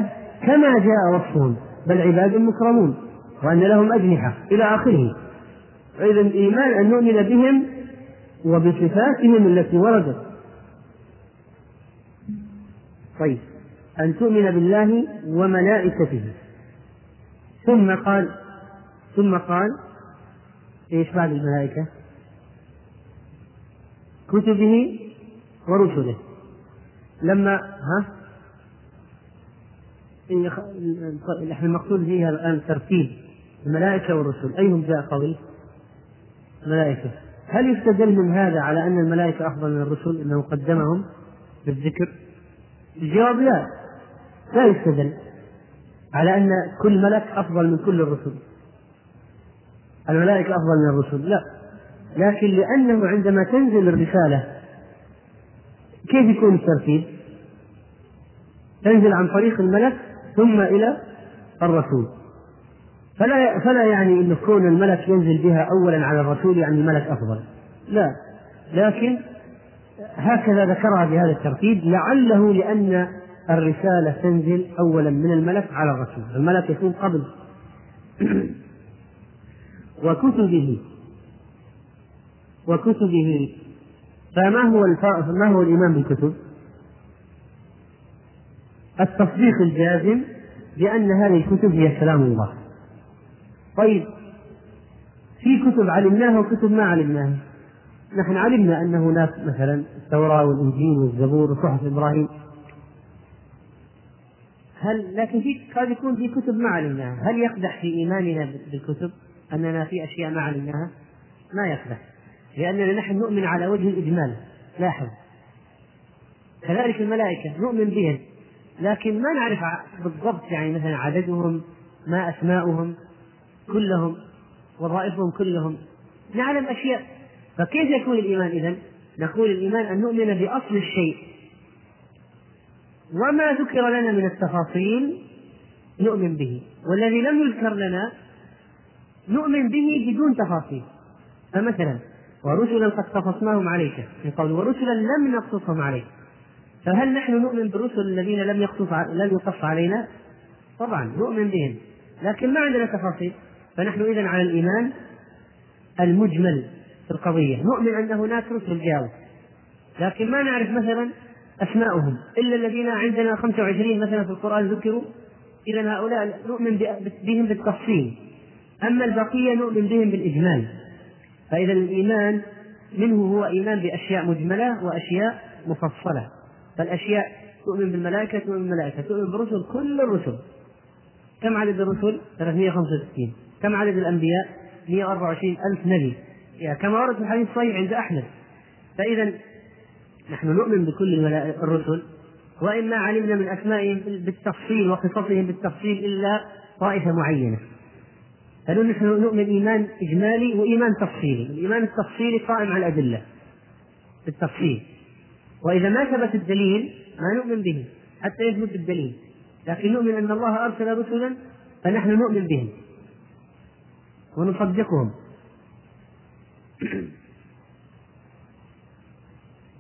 كما جاء وصفهم بل عباد مكرمون وأن لهم أجنحة إلى آخره. فاذا الايمان أن نؤمن بهم وبصفاتهم التي وردت. طيب أن تؤمن بالله وملائكته. ثم قال ثم قال إيش بعد الملائكة؟ كتبه ورسله. لما ها؟ إحنا المقصود فيها الآن ترتيب. الملائكة والرسل. أيهم جاء قوي؟ الملائكة. هل يستدل من هذا على أن الملائكة أفضل من الرسل؟ أنه قدمهم بالذكر؟ الجواب لا. لا يستدل على أن كل ملك أفضل من كل الرسل. الملائكة أفضل من الرسل. لا. لكن لأنه عندما تنزل الرسالة كيف يكون الترتيب؟ تنزل عن طريق الملك ثم إلى الرسول. فلا فلا يعني أن كون الملك ينزل بها أولا على الرسول يعني الملك أفضل. لا. لكن هكذا ذكرها بهذا الترتيب لعله لأن الرسالة تنزل أولا من الملك على الرسول. الملك يكون قبل. *clears throat* وكتبه وكتبه فما هو ما هو الإيمان بالكتب؟ التصديق الجازم بأن هذه الكتب هي كلام الله. طيب في كتب علمناها وكتب ما علمناها. نحن علمنا أن هناك مثلا التوراة والإنجيل والزبور وصحف إبراهيم. هل لكن في قد يكون في كتب ما علمناها، هل يقدح في إيماننا بالكتب أننا في أشياء ما علمناها؟ ما يقدح. لأننا نحن نؤمن على وجه الإجمال لاحظ كذلك الملائكة نؤمن بهم لكن ما نعرف بالضبط يعني مثلا عددهم ما أسماؤهم كلهم وظائفهم كلهم نعلم أشياء فكيف يكون الإيمان إذن؟ نقول الإيمان أن نؤمن بأصل الشيء وما ذكر لنا من التفاصيل نؤمن به والذي لم يذكر لنا نؤمن به بدون تفاصيل. فمثلا ورسلا قد قصصناهم عليك. في قول ورسلا لم نقصصهم عليك. فهل نحن نؤمن بالرسل الذين لم يقصص لم يقص علينا؟ طبعا نؤمن بهم. لكن ما عندنا تفاصيل. فنحن اذا على الإيمان المجمل في القضية. نؤمن أن هناك رسل جاءوا. لكن ما نعرف مثلا اسماءهم إلا الذين عندنا 25 مثلا في القرآن ذكروا. اذا هؤلاء نؤمن بهم بالتفصيل. أما البقية نؤمن بهم بالإجمال. فإذا الإيمان منه هو إيمان بأشياء مجملة وأشياء مفصلة. فالأشياء تؤمن بالملائكة تؤمن بالملائكة. تؤمن بالرسل كل الرسل. كم عدد الرسل؟ 365 كم عدد الأنبياء؟ 124 ألف نبي. يعني كما ورد في الحديث الصحيح عند أحمد. فإذا نحن نؤمن بكل الرسل. وإن ما علمنا من أسمائهم بالتفصيل وقصصهم بالتفصيل إلا طائفة معينة. هل نحن نؤمن إيمان إجمالي وإيمان تفصيلي؟ الإيمان التفصيلي قائم على الأدلة. بالتفصيل وإذا ما ثبت الدليل ما نؤمن به حتى يثبت الدليل. لكن نؤمن أن الله أرسل رسلا فنحن نؤمن بهم. ونصدقهم.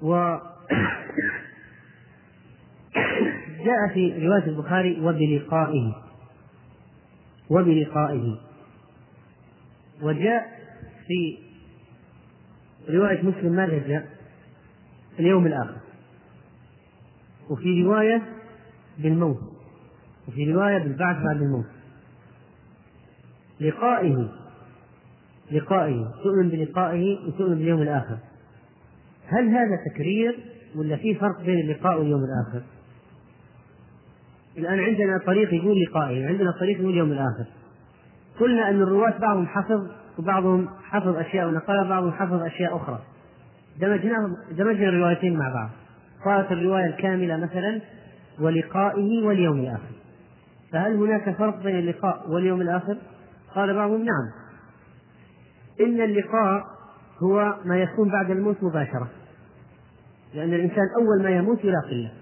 و جاء في رواية البخاري وبلقائه. وبلقائه. وجاء في رواية مسلم ماذا جاء؟ اليوم الآخر. وفي رواية بالموت. وفي رواية بالبعث بعد الموت. لقائه لقائه تؤمن بلقائه وتؤمن باليوم الآخر. هل هذا تكرير ولا في فرق بين اللقاء واليوم الآخر؟ الآن عندنا طريق يقول لقائه عندنا طريق يقول اليوم الآخر. قلنا أن الرواة بعضهم حفظ وبعضهم حفظ أشياء ونقل بعضهم حفظ أشياء أخرى. دمجناهم دمجنا الروايتين مع بعض. صارت الرواية الكاملة مثلا ولقائه واليوم الآخر فهل هناك فرق بين اللقاء واليوم الآخر؟ قال بعضهم نعم. إن اللقاء هو ما يكون بعد الموت مباشرة. لأن الإنسان أول ما يموت يلاقي الله.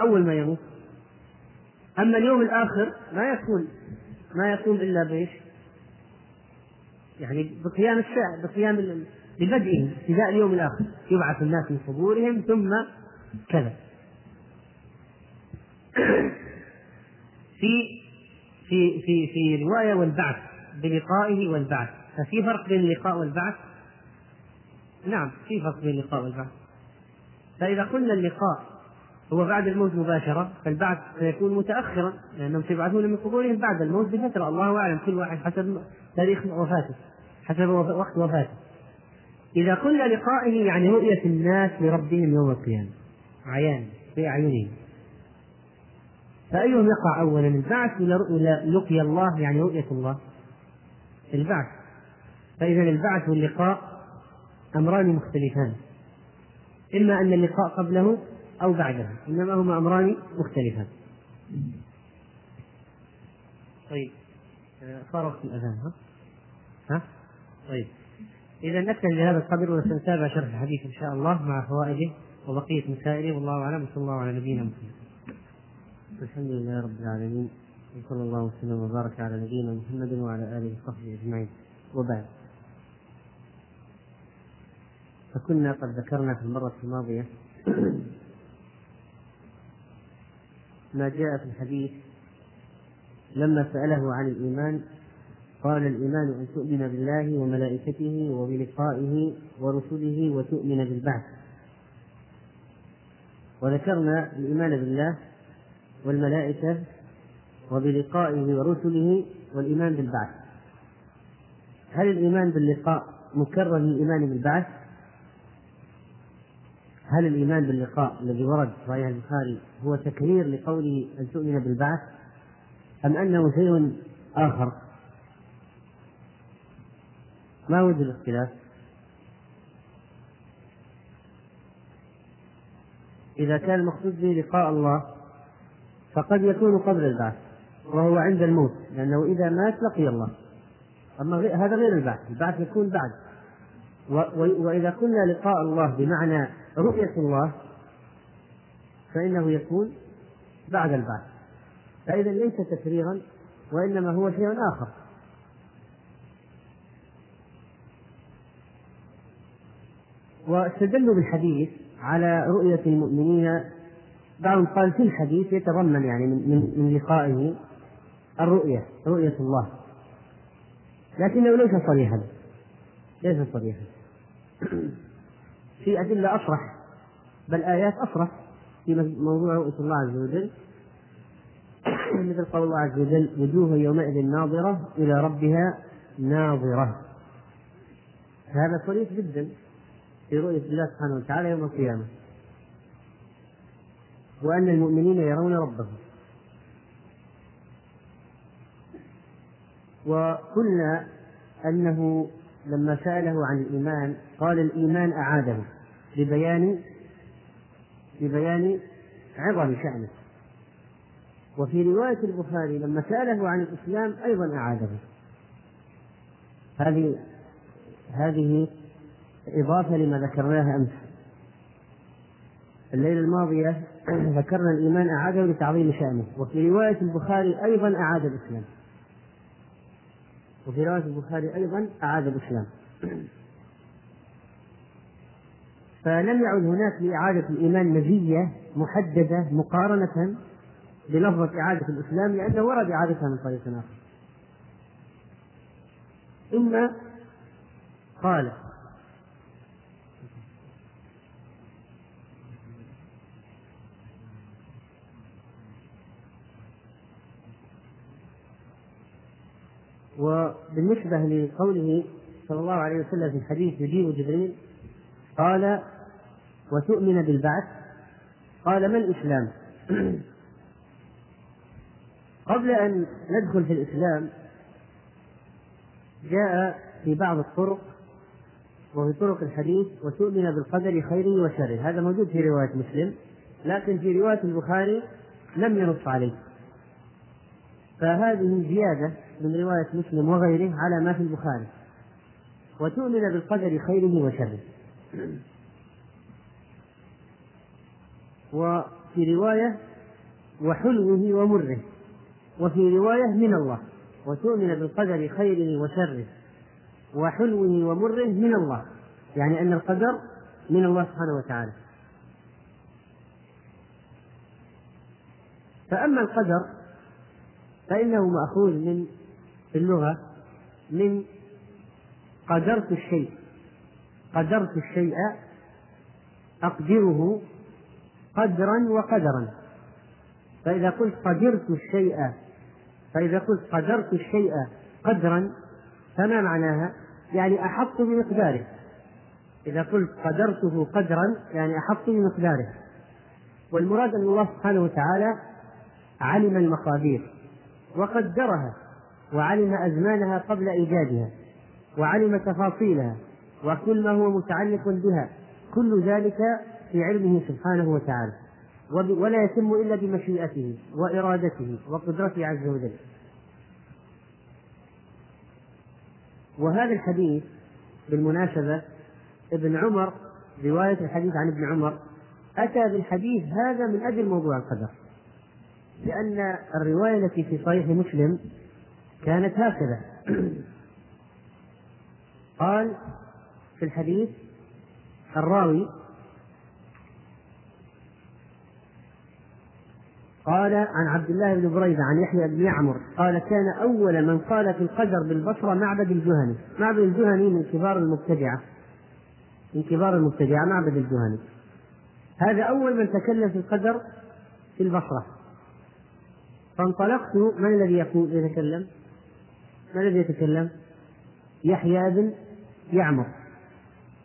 أول ما يموت. أما اليوم الآخر ما يكون ما يكون إلا بإيش؟ يعني بقيام الساعة بقيام ببدئه ابتداء اليوم الآخر يبعث الناس من قبورهم ثم كذا. *coughs* في في في في رواية والبعث بلقائه والبعث. ففي فرق بين اللقاء والبعث؟ نعم في فرق بين اللقاء والبعث. فإذا قلنا اللقاء هو بعد الموت مباشرة فالبعث سيكون متأخرا لأنهم سيبعثون من قبورهم بعد الموت بفترة الله أعلم كل واحد حسب تاريخ وفاته حسب وقت وفاته. إذا قلنا لقائه يعني رؤية الناس لربهم يوم القيامة عيان في أعينهم. فأيهم يقع أولا؟ البعث ولا لقي الله يعني رؤية الله؟ البعث. فإذا البعث واللقاء أمران مختلفان. إما أن اللقاء قبله أو بعده إنما هما أمران مختلفان. طيب. صار وقت الأذان ها؟ ها؟ طيب. إذا نكتفي بهذا القدر وسنتابع شرح الحديث إن شاء الله مع فوائده وبقية مسائله. والله أعلم وصلى الله على نبينا محمد. الحمد لله رب العالمين وصلى الله وسلم وبارك على نبينا محمد وعلى آله وصحبه أجمعين. وبعد. فكنا قد ذكرنا في المرة الماضية ما جاء في الحديث لما سأله عن الإيمان قال الإيمان أن تؤمن بالله وملائكته وبلقائه ورسله وتؤمن بالبعث وذكرنا الإيمان بالله والملائكة وبلقائه ورسله والإيمان بالبعث هل الإيمان باللقاء مكرر للإيمان بالبعث؟ هل الإيمان باللقاء الذي ورد في صحيح البخاري هو تكرير لقوله أن تؤمن بالبعث أم أنه شيء آخر؟ ما وجه الاختلاف؟ إذا كان المقصود به لقاء الله فقد يكون قبل البعث وهو عند الموت لأنه إذا مات لقي الله. أما هذا غير البعث البعث يكون بعد. وإذا قلنا لقاء الله بمعنى رؤية الله فإنه يكون بعد البعث. فإذا ليس تكريرا وإنما هو شيء آخر. واستدلوا بالحديث على رؤية المؤمنين. بعضهم قال في الحديث يتضمن يعني من, من, لقائه الرؤية رؤية الله. لكنه ليس صريحا ليس صريحا. في أدلة أصرح بل آيات أصرح في موضوع رؤية الله عز وجل. *coughs* مثل قول الله عز وجل وجوه يومئذ ناظرة إلى ربها ناظرة. هذا صريح جدا في رؤية الله سبحانه وتعالى يوم القيامة. وأن المؤمنين يرون ربهم. وقلنا أنه لما سأله عن الإيمان قال الإيمان أعاده. لبيان لبيان عظم شأنه. وفي رواية البخاري لما سأله عن الإسلام أيضا أعاده. هذه هذه إضافة لما ذكرناه أمس. الليلة الماضية *clears throat* ذكرنا الإيمان أعاده لتعظيم شأنه. وفي رواية البخاري أيضا أعاد الإسلام. وفي رواية البخاري أيضا أعاد الإسلام. *clears throat* فلم يعد هناك لإعادة الإيمان مزية محددة مقارنة بلفظة إعادة الإسلام لأنه ورد إعادتها من طريق آخر. ثم قال وبالنسبة لقوله صلى الله عليه وسلم في الحديث يجيء جبريل قال وتؤمن بالبعث؟ قال ما الإسلام؟ *clears throat* قبل أن ندخل في الإسلام جاء في بعض الطرق وفي طرق الحديث وتؤمن بالقدر خيره وشره. هذا موجود في رواية مسلم لكن في رواية البخاري لم ينص عليه. فهذه زيادة من رواية مسلم وغيره على ما في البخاري. وتؤمن بالقدر خيره وشره. *clears throat* وفي رواية وحلوه ومره وفي رواية من الله وتؤمن بالقدر خيره وشره وحلوه ومره من الله يعني أن القدر من الله سبحانه وتعالى. فأما القدر فإنه مأخوذ من في اللغة من قدرت الشيء قدرت الشيء أقدره قدرا وقدرا. فإذا قلت قدرت الشيء فإذا قلت قدرت الشيء قدرا فما معناها؟ يعني أحط بمقداره. إذا قلت قدرته قدرا يعني أحط بمقداره. والمراد أن الله سبحانه وتعالى علم المقادير وقدرها وعلم أزمانها قبل إيجادها وعلم تفاصيلها وكل ما هو متعلق بها. كل ذلك في علمه سبحانه وتعالى ولا يتم إلا بمشيئته وإرادته وقدرته عز وجل. وهذا الحديث بالمناسبة ابن عمر رواية الحديث عن ابن عمر أتى بالحديث هذا من أجل موضوع القدر. لأن الرواية التي في صحيح مسلم كانت هكذا. *clears throat* قال في الحديث الراوي قال عن عبد الله بن بريدة عن يحيى بن يعمر قال كان أول من قال في القدر بالبصرة معبد الجهني معبد الجهني من كبار المبتدعة. من كبار المبتدعة معبد الجهني. هذا أول من تكلم في القدر في البصرة. فانطلقت من الذي يقول يتكلم؟ من الذي يتكلم؟ يحيى بن يعمر.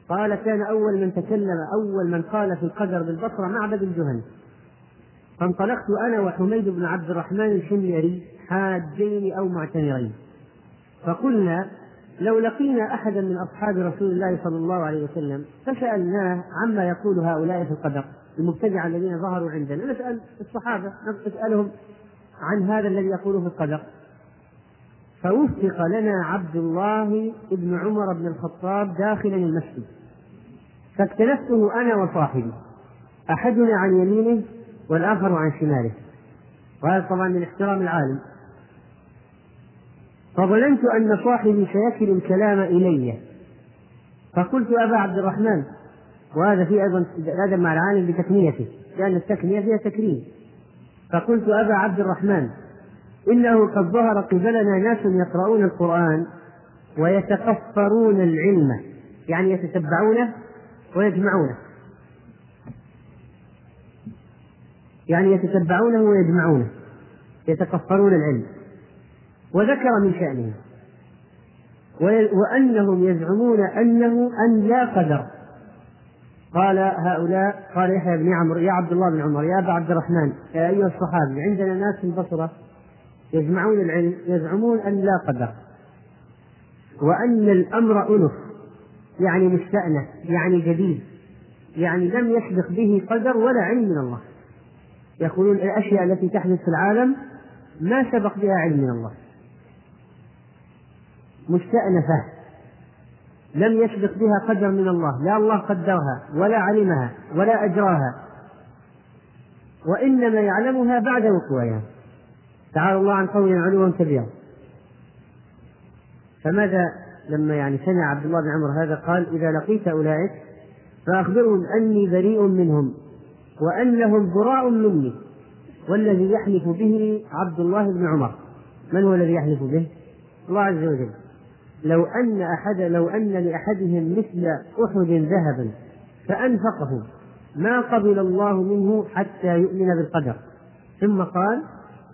قال كان أول من تكلم أول من قال في القدر بالبصرة معبد الجهني. فانطلقت أنا وحميد بن عبد الرحمن الحميري حاجين أو معتمرين. فقلنا لو لقينا أحدا من أصحاب رسول الله صلى الله عليه وسلم فسألناه عما يقول هؤلاء في القدر المبتدعة الذين ظهروا عندنا. نسأل الصحابة نسألهم عن هذا الذي يقوله في القدر. فوفق لنا عبد الله بن عمر بن الخطاب داخلا المسجد. فاكتنفته أنا وصاحبي. أحدنا عن يمينه والآخر عن شماله. وهذا طبعا من احترام العالم. فظننت أن صاحبي سيكل الكلام إلي. فقلت أبا عبد الرحمن وهذا في أيضا الأدب مع العالم بتكنيته لأن التكنية فيها تكريم. فقلت أبا عبد الرحمن إنه قد ظهر قبلنا ناس يقرؤون القرآن ويتقفرون العلم يعني يتتبعونه ويجمعونه. يعني يتتبعونه ويجمعونه يتقفرون العلم. وذكر من شأنهم وأنهم يزعمون أنه أن لا قدر. قال هؤلاء قال يحيى بن عمرو يا عبد الله بن عمر يا أبا عبد الرحمن يا أيها الصحابي عندنا ناس في البصرة يجمعون العلم يزعمون أن لا قدر. وأن الأمر أنف يعني مستأنف يعني جديد يعني لم يسبق به قدر ولا علم من الله. يقولون الأشياء التي تحدث في العالم ما سبق بها علم من الله. مستأنفة. لم يسبق بها قدر من الله. لا الله قدرها ولا علمها ولا أجراها. وإنما يعلمها بعد وقوعها. تعالى الله عن قول علوا كبيرا. فماذا لما يعني سمع عبد الله بن عمر هذا قال إذا لقيت أولئك فأخبرهم أني بريء منهم. وأنهم براء مني والذي يحلف به عبد الله بن عمر من هو الذي يحلف به؟ الله عز وجل لو أن أحد لو أن لأحدهم مثل أحد ذهبا فأنفقه ما قبل الله منه حتى يؤمن بالقدر ثم قال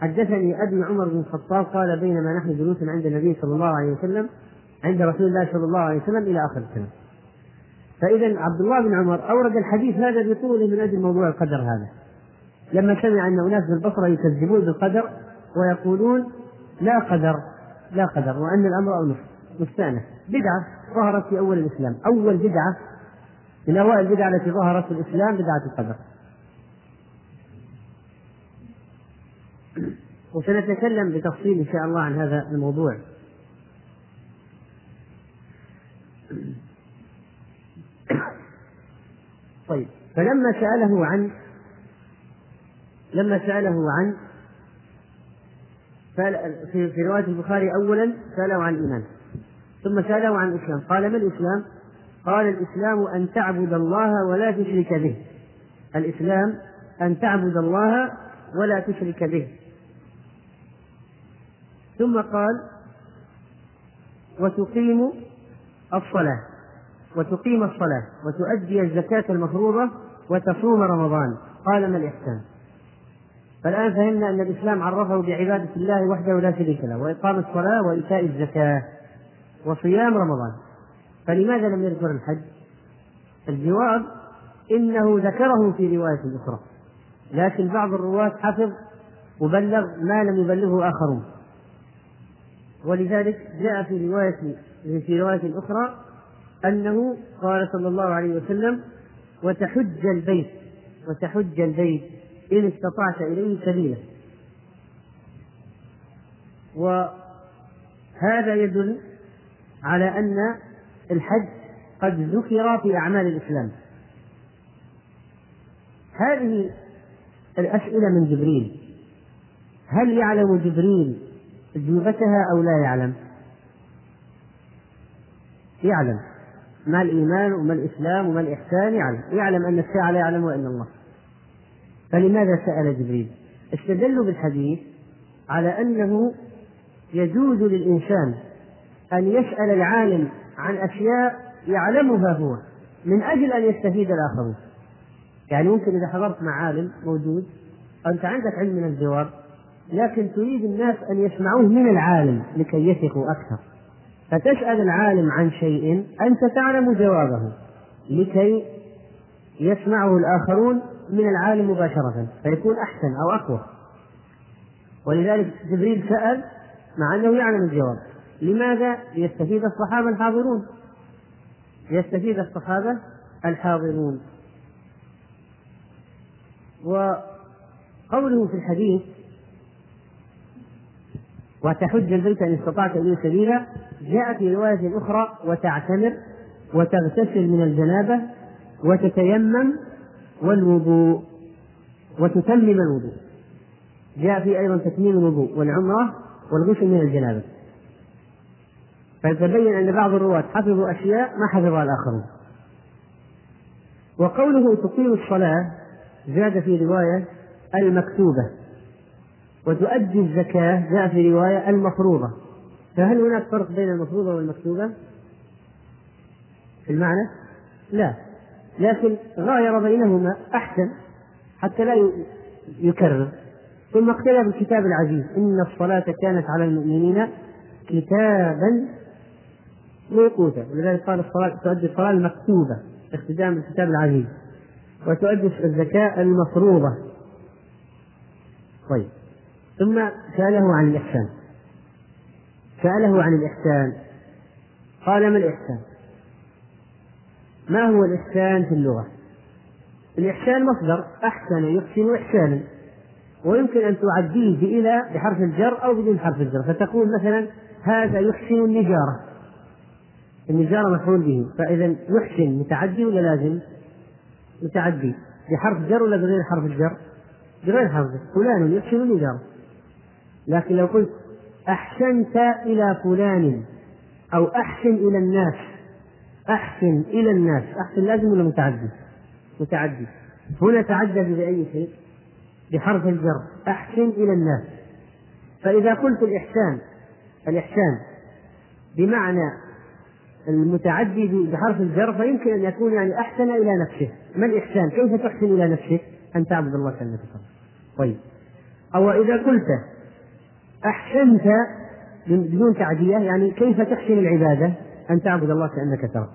حدثني أبي عمر بن الخطاب قال بينما نحن جلوس عند النبي صلى الله عليه وسلم عند رسول الله صلى الله عليه وسلم إلى آخر الكلام. فإذا عبد الله بن عمر أورد الحديث هذا بطوله من أجل موضوع القدر هذا. لما سمع أن أناس بالبصرة يكذبون بالقدر ويقولون لا قدر لا قدر وأن الأمر أنف مستانس بدعة ظهرت في أول الإسلام أول بدعة من اوائل البدع التي ظهرت في الإسلام بدعة القدر. *clears throat* وسنتكلم بتفصيل إن شاء الله عن هذا الموضوع. *clears throat* طيب فلما سأله عن لما سأله عن في رواية البخاري أولا سأله عن الإيمان ثم سأله عن الإسلام قال ما الإسلام؟ قال الإسلام أن تعبد الله ولا تشرك به الإسلام أن تعبد الله ولا تشرك به ثم قال وتقيم الصلاة وتقيم الصلاة وتؤدي الزكاة المفروضة وتصوم رمضان. قال ما الإحسان؟ فالآن فهمنا أن الإسلام عرفه بعبادة الله وحده لا شريك له وإقام الصلاة وإيتاء الزكاة وصيام رمضان. فلماذا لم يذكر الحج؟ الجواب إنه ذكره في رواية أخرى. لكن بعض الرواة حفظ وبلغ ما لم يبلغه آخرون. ولذلك جاء في رواية في رواية أخرى أنه قال صلى الله عليه وسلم وتحج البيت وتحج البيت إن استطعت إليه سبيلا. وهذا يدل على أن الحج قد ذكر في أعمال الإسلام. هذه الأسئلة من جبريل. هل يعلم جبريل أجوبتها أو لا يعلم؟ يعلم. ما الإيمان وما الإسلام وما الإحسان يعلم. يعلم أن الساعة لا يعلمها إلا الله. فلماذا سأل جبريل؟ استدلوا بالحديث على أنه يجوز للإنسان أن يسأل العالم عن أشياء يعلمها هو من أجل أن يستفيد الآخرون. يعني ممكن إذا حضرت مع عالم موجود أنت عندك علم من الجواب لكن تريد الناس أن يسمعوه من العالم لكي يثقوا أكثر. فتسأل العالم عن شيء أنت تعلم جوابه لكي يسمعه الآخرون من العالم مباشرة فيكون أحسن أو أقوى ولذلك جبريل سأل مع أنه يعلم الجواب لماذا؟ ليستفيد الصحابة الحاضرون ليستفيد الصحابة الحاضرون وقوله في الحديث وتحج البيت إن استطعت إليه سبيلا. جاء في رواية أخرى وتعتمر وتغتسل من الجنابة وتتيمم والوضوء وتتمم الوضوء. جاء في أيضا تتميم الوضوء والعمرة والغسل من الجنابة. فتبين أن بعض الرواة حفظوا أشياء ما حفظها الآخرون. وقوله تقيم الصلاة زاد في رواية المكتوبة. وتؤدي الزكاة جاء في رواية المفروضة. فهل هناك فرق بين المفروضة والمكتوبة؟ في المعنى؟ لا. لكن غاير بينهما أحسن حتى لا يكرر. ثم اقتدى بالكتاب العزيز. إن الصلاة كانت على المؤمنين كتابا موقوتا. ولذلك قال الصلاة تؤدي الصلاة المكتوبة اقتداء بالكتاب العزيز. وتؤدي الزكاة المفروضة. طيب. ثم سأله عن الإحسان سأله عن الإحسان قال ما الإحسان؟ ما هو الإحسان في اللغة؟ الإحسان مصدر أحسن يحسن إحسانا ويمكن أن تعديه بإلى بحرف الجر أو بدون حرف الجر فتقول مثلا هذا يحسن النجارة النجارة مفعول به فإذا يحسن متعدي ولا لازم؟ متعدي بحرف جر ولا بغير حرف الجر؟ بغير حرف فلان يحسن النجارة لكن لو قلت أحسنت إلى فلان أو أحسن إلى الناس أحسن إلى الناس أحسن لازم ولا متعدي؟ متعدي هنا تعدد بأي شيء؟ بحرف الجر. أحسن إلى الناس. فإذا قلت الإحسان الإحسان بمعنى المتعدي بحرف الجر فيمكن أن يكون يعني أحسن إلى نفسه. ما الإحسان؟ كيف تحسن إلى نفسك؟ أن تعبد الله كأنك طيب. أو إذا قلت أحسنت بدون تعدية يعني كيف تحسن العبادة؟ أن تعبد الله كأنك تراه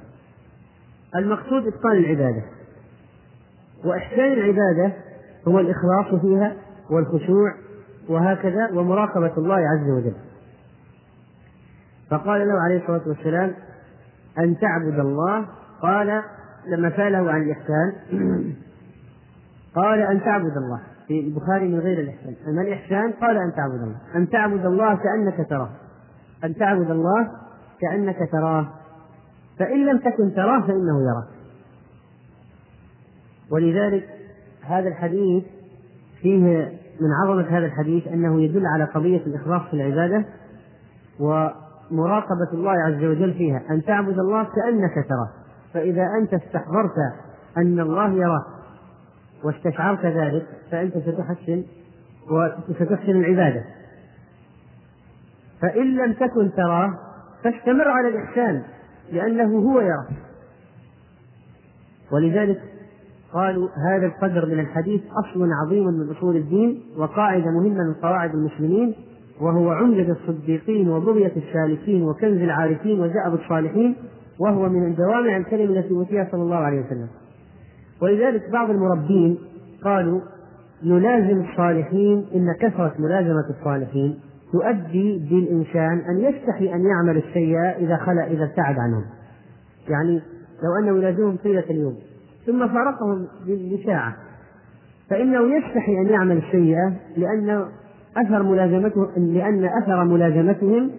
المقصود إتقان العبادة. وإحسان العبادة هو الإخلاص فيها والخشوع وهكذا ومراقبة الله عز وجل. فقال له عليه الصلاة والسلام أن تعبد الله؟ قال لما سأله عن الإحسان *clears throat* قال أن تعبد الله. في البخاري من غير الإحسان. أما الإحسان قال أن تعبد الله. أن تعبد الله كأنك تراه. أن تعبد الله كأنك تراه. فإن لم تكن تراه فإنه يراك. ولذلك هذا الحديث فيه من عظمة هذا الحديث أنه يدل على قضية الإخلاص في العبادة ومراقبة الله عز وجل فيها. أن تعبد الله كأنك تراه. فإذا أنت استحضرت أن الله يراك واستشعرت ذلك فأنت ستحسن وستحسن العبادة. فإن لم تكن تراه فاستمر على الإحسان لأنه هو يراك ولذلك قالوا هذا القدر من الحديث أصل عظيم من أصول الدين وقاعدة مهمة من قواعد المسلمين وهو عمدة الصديقين وبغية السالكين وكنز العارفين وزأب الصالحين وهو من جوامع الكلم التي أوتيها صلى الله عليه وسلم. ولذلك بعض المربين قالوا نلازم الصالحين إن كثرة ملازمة الصالحين تؤدي بالإنسان أن يستحي أن يعمل السيئة إذا خلى إذا ابتعد عنهم يعني لو أنه يلازمهم طيلة اليوم ثم فارقهم لساعة. فإنه يستحي أن يعمل السيئة لأن أثر ملازمته لأن أثر ملازمتهم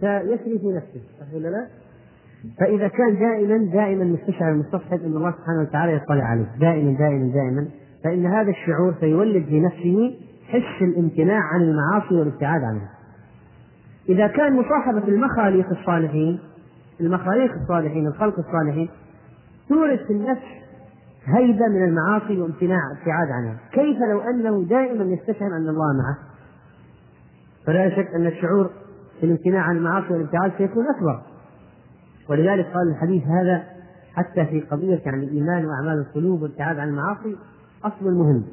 سيسري في نفسه. صح ولا لا؟ فإذا كان دائما دائما مستشعر المستصحب أن الله سبحانه وتعالى يطلع عليه. دائما دائما دائما. فإن هذا الشعور سيولد في نفسه حس الامتناع عن المعاصي والابتعاد عنها. إذا كان مصاحبة المخاليق الصالحين المخاليق الصالحين الخلق الصالحين تورث في النفس هيبة من المعاصي وامتناع ابتعاد عنها. كيف لو أنه دائما يستشعر أن الله معه؟ فلا شك أن الشعور في الامتناع عن المعاصي والابتعاد سيكون أكبر. ولذلك قال الحديث هذا حتى في قضية يعني الإيمان وأعمال القلوب والابتعاد عن المعاصي أصل مهم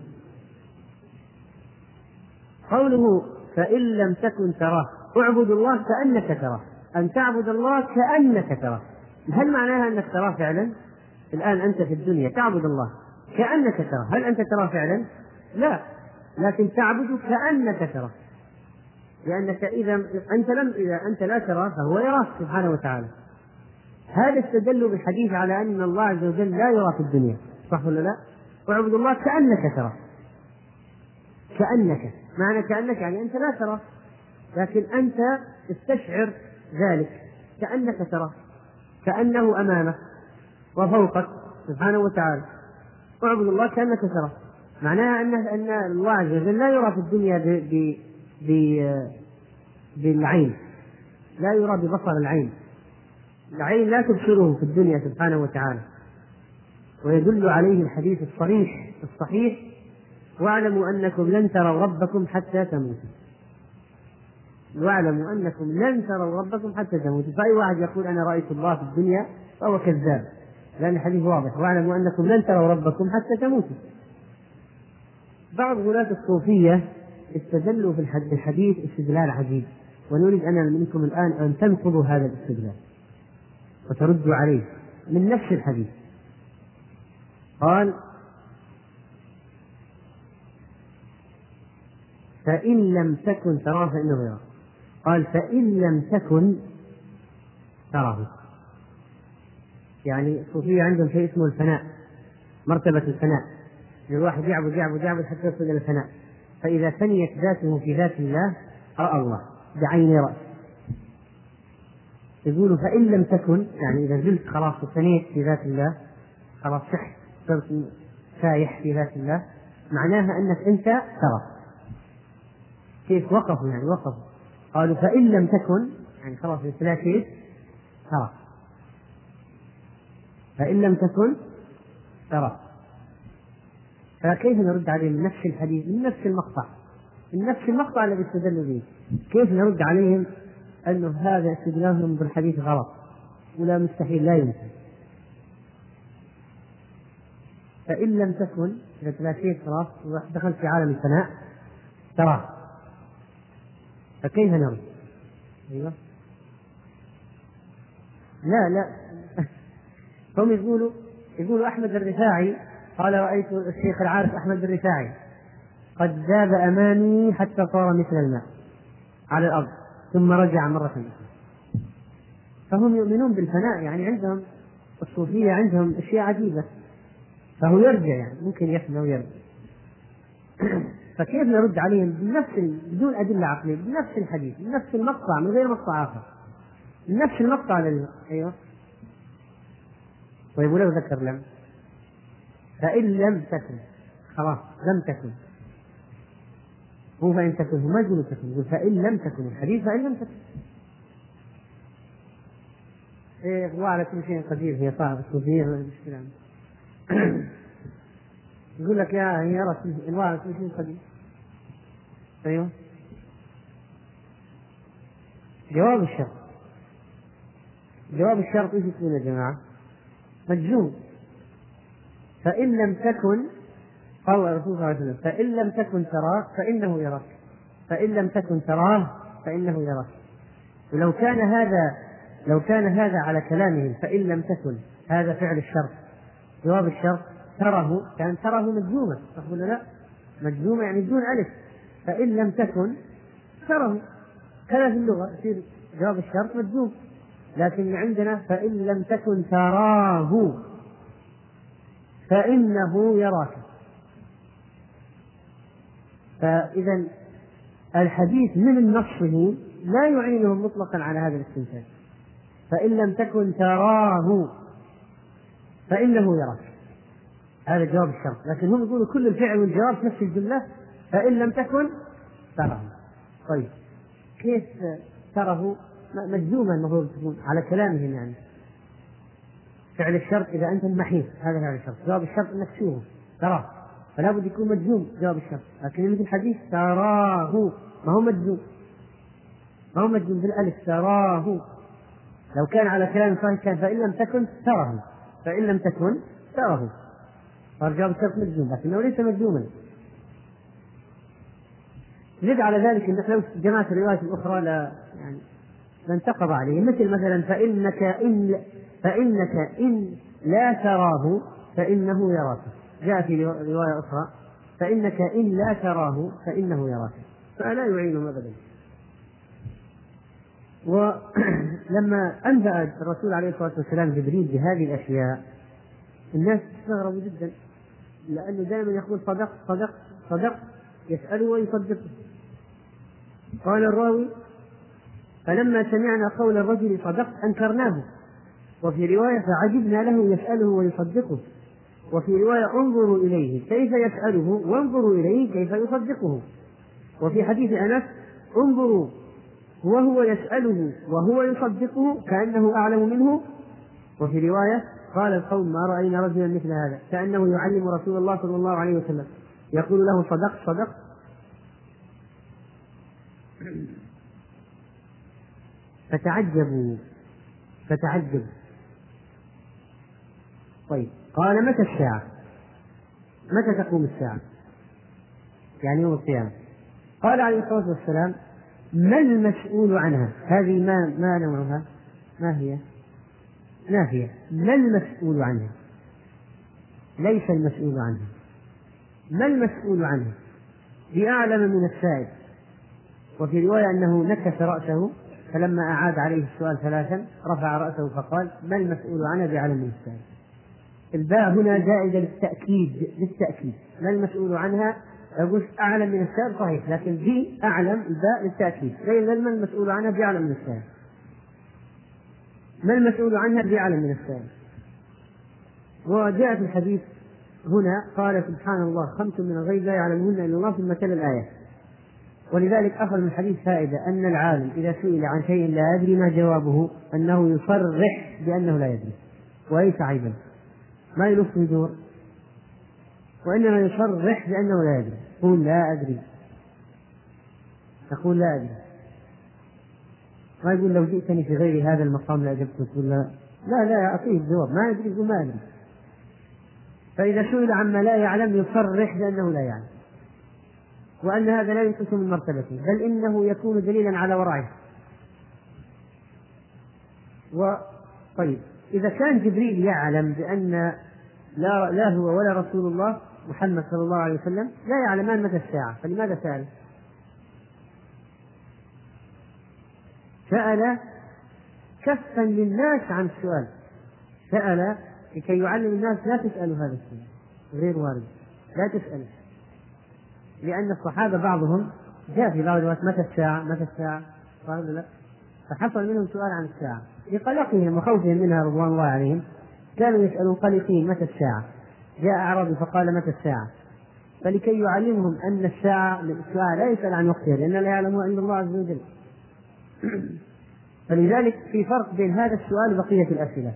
قوله فإن لم تكن تراه اعبد الله كأنك تراه أن تعبد الله كأنك تراه هل معناها أنك تراه فعلا؟ الآن أنت في الدنيا تعبد الله كأنك تراه هل أنت تراه فعلا؟ لا لكن تعبد كأنك تراه لأنك إذا أنت لم إذا أنت لا تراه فهو يراك سبحانه وتعالى هذا استدل بالحديث على أن الله عز وجل لا يرى في الدنيا. صح ولا لا؟ واعبد الله كأنك تراه كأنك. معنى كأنك يعني أنت لا تراه لكن أنت استشعر ذلك. كأنك تراه كأنه أمامك وفوقك سبحانه وتعالى. اعبد الله كأنك تراه معناها أن أن الله عز وجل لا يرى في الدنيا ب ب بالعين. لا يرى ببصر العين. العين لا تبصره في الدنيا سبحانه وتعالى. ويدل عليه الحديث الصريح الصحيح واعلموا أنكم لن تروا ربكم حتى تموتوا. واعلموا أنكم لن تروا ربكم حتى تموتوا. فأي واحد يقول أنا رأيت الله في الدنيا فهو كذاب. لأن الحديث واضح. واعلموا أنكم لن تروا ربكم حتى تموتوا. بعض غلاة الصوفية استدلوا في الحديث استدلال عجيب. ونريد أنا منكم الآن أن تنقضوا هذا الاستدلال. وتردوا عليه من نفس الحديث. قال فإن لم تكن تراه فإنه يراه قال فإن لم تكن تراه. يعني الصوفية عندهم شيء اسمه الفناء مرتبة الفناء. الواحد يعبد يعبد يعبد حتى يصل إلى الفناء. فإذا فنيت ذاته في ذات الله رأى الله بعين رأس يقولوا فإن لم تكن يعني إذا زلت خلاص فنيت في ذات الله خلاص سحت صرت سايح في ذات الله معناها أنك أنت ترى. كيف وقفوا؟ يعني وقفوا. قالوا فإن لم تكن يعني خلاص كيف ترى. فإن لم تكن ترى. فكيف نرد عليهم من نفس الحديث من نفس المقطع؟ من نفس المقطع الذي استدلوا به. كيف نرد عليهم؟ أنه هذا استدلالهم بالحديث غلط ولا مستحيل لا يمكن. فإن لم تكن إذا تلاشيت خلاص ودخلت في عالم الفناء تراه فكيف نرد؟ أيوه. لا لا. *laughs* هم يقولوا يقولوا أحمد الرفاعي قال رأيت الشيخ العارف أحمد الرفاعي قد ذاب أمامي حتى صار مثل الماء على الأرض. ثم رجع مرة أخرى فهم يؤمنون بالفناء يعني عندهم الصوفية عندهم أشياء عجيبة. فهو يرجع يعني ممكن يفنى ويرجع. *clears throat* فكيف نرد عليهم؟ بنفس بدون أدلة عقلية بنفس الحديث بنفس المقطع من غير مقطع آخر. نفس المقطع لل... أيوه. طيب ولو ذكر لم. فإن لم تكن خلاص لم تكن. هو فإن تكن ما يقول تكن. فإن لم تكن الحديث فإن لم تكن. إيه الله على كل شيء قدير هي صعبة الصوفية المشكلة يقول لك يا هي رسول الله على كل شيء قدير. أيوه. جواب الشرط. جواب الشرط إيش يكون يا جماعة؟ مجزوم فإن لم تكن قال الرسول صلى الله عليه وسلم فإن لم تكن تراه فإنه يراك. فإن لم تكن تراه فإنه يراك. ولو كان هذا لو كان هذا على كلامهم فإن لم تكن هذا فعل الشرط. جواب الشرط تره كان تره مجزومة صح ولا لا؟ مجزومة يعني بدون ألف. فإن لم تكن تره كذا في اللغة يصير جواب الشرط مجزوم. لكن عندنا فإن لم تكن تراه فإنه يراك. فإذا الحديث من نصه لا يعينهم مطلقا على هذا الاستنتاج. فإن لم تكن تراه فإنه يراك. هذا جواب الشرط. لكن هم يقولوا كل الفعل والجواب في نفس الجملة فإن لم تكن تراه. طيب. كيف تراه؟ مجزوما المفروض تكون على كلامهم يعني. فعل الشرط إذا أنت محيط. هذا فعل الشرط. جواب الشرط أنك تشوفه. تراه. فلا بد يكون مجزوم جواب الشرط. لكن مثل الحديث تراه ما هو مجزوم؟ ما هو مجزوم بالألف تراه لو كان على كلام صحيح كان فإن لم تكن تراه فإن لم تكن تراه صار جواب الشرط مجزوم لكنه ليس مجزوما. زد على ذلك انك لو جمعت الروايات الأخرى لا يعني لانتقض عليه مثل مثلا فإنك إن فإنك إن لا تراه فإنه يراك. جاء في رواية أخرى فإنك إن لا تراه فإنه يراك. فلا يعينهم ابدا. ولما *clears throat* أنبأ الرسول عليه الصلاة والسلام جبريل بهذه الأشياء الناس استغربوا جدا لأنه دائما يقول صدقت صدقت صدقت يسأله ويصدقه قال الراوي فلما سمعنا قول الرجل صدقت أنكرناه. وفي رواية فعجبنا له يسأله ويصدقه. وفي رواية انظروا إليه كيف يسأله؟ وانظروا إليه كيف يصدقه. وفي حديث أنس انظروا وهو يسأله وهو يصدقه كأنه أعلم منه. وفي رواية قال القوم ما رأينا رجلا مثل هذا كأنه يعلم رسول الله صلى الله عليه وسلم. يقول له صدقت صدقت فتعجبوا فتعجبوا. طيب. قال متى الساعة؟ متى تقوم الساعة؟ يعني يوم القيامة قال عليه الصلاة والسلام ما المسؤول عنها؟ هذه ما ما نوعها؟ ما هي؟ نافية ما المسؤول عنها؟ ليس المسؤول عنها ما المسؤول عنها؟ بأعلم من السائل وفي رواية أنه نكس رأسه فلما أعاد عليه السؤال ثلاثا رفع رأسه فقال ما المسؤول عنها بعلم من السائل الباء هنا زائدة للتأكيد للتأكيد. ما المسؤول عنها؟ يقول أعلم من السائل صحيح لكن في أعلم الباء للتأكيد. غير ما المسؤول عنها؟ بأعلم من السائل ما المسؤول عنها؟ بأعلم من السائل وجاء في الحديث هنا قال سبحان الله خمس من الغيب لا يعلمهن إلا الله ثم تلا الآية. ولذلك أخذ من الحديث فائدة أن العالم إذا سئل عن شيء لا يدري ما جوابه أنه يصرح بأنه لا يدري وليس عيبا. ما يلف ويدور وإنما يصرح بأنه لا يدري. يقول لا أدري. تقول لا أدري. ما يقول لو جئتني في غير هذا المقام لأجبت. تقول لا. لا أعطيه الجواب. ما يدري يقول ما أدري. فإذا سئل عما لا يعلم يصرح بأنه لا يعلم. وأن هذا لا ينقص من مرتبته بل إنه يكون دليلا على ورعه. و طيب. إذا كان جبريل يعلم بأن لا لا هو ولا رسول الله محمد صلى الله عليه وسلم لا يعلمان متى الساعة فلماذا سأل؟ سأل كفا للناس عن السؤال. سأل لكي يعلم الناس لا تسألوا هذا السؤال غير وارد لا تسأل. لأن الصحابة بعضهم جاء في بعض الوقت متى الساعة؟ متى الساعة؟ قالوا لا. فحصل منهم سؤال عن الساعة. لقلقهم وخوفهم منها رضوان الله عليهم. كانوا يسألون قلقين متى الساعة؟ جاء أعرابي فقال متى الساعة؟ فلكي يعلمهم أن الساعة الساعة لا يسأل عن وقتها لأن لا يعلمها إلا الله عز وجل. *clears throat* فلذلك في فرق بين هذا السؤال وبقية الأسئلة.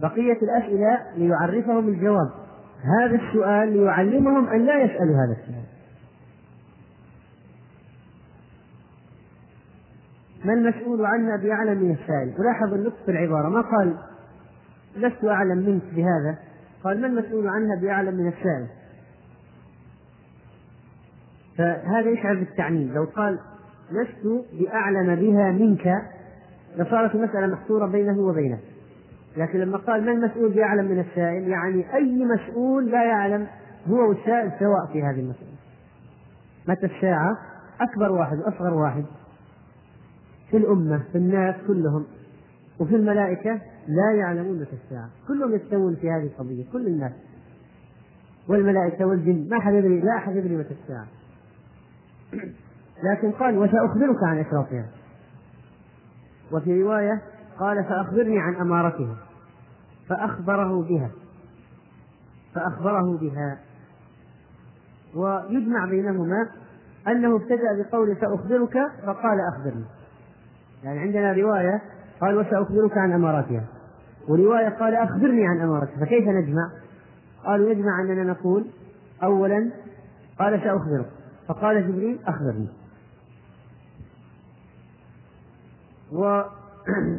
بقية الأسئلة ليعرفهم الجواب. هذا السؤال ليعلمهم أن لا يسألوا هذا السؤال. ما المسؤول عنها بأعلم من السائل؟ ولاحظ اللطف في العبارة ما قال لست أعلم منك بهذا؟ قال ما المسؤول عنها بأعلم من السائل؟ فهذا يشعر بالتعنيف. لو قال لست بأعلم بها منك لصارت المسألة محصورة بينه وبينك. لكن لما قال ما المسؤول بأعلم من السائل يعني أي مسؤول لا يعلم هو والسائل سواء في هذه المسألة. متى الساعة؟ أكبر واحد وأصغر واحد. في الأمة في الناس كلهم. وفي الملائكة لا يعلمون متى الساعة. كلهم يستوون في هذه القضية كل الناس. والملائكة والجن ما أحد يدري لا أحد يدري متى الساعة. لكن قال وسأخبرك عن أشراطها وفي رواية قال فأخبرني عن أمارتها. فأخبره بها. فأخبره بها. ويجمع بينهما أنه ابتدأ بقول سأخبرك. فقال أخبرني. يعني عندنا رواية قال وسأخبرك عن أماراتها. ورواية قال أخبرني عن أماراتها. فكيف نجمع؟ قالوا يجمع أننا نقول أولا قال سأخبرك. فقال جبريل أخبرني. و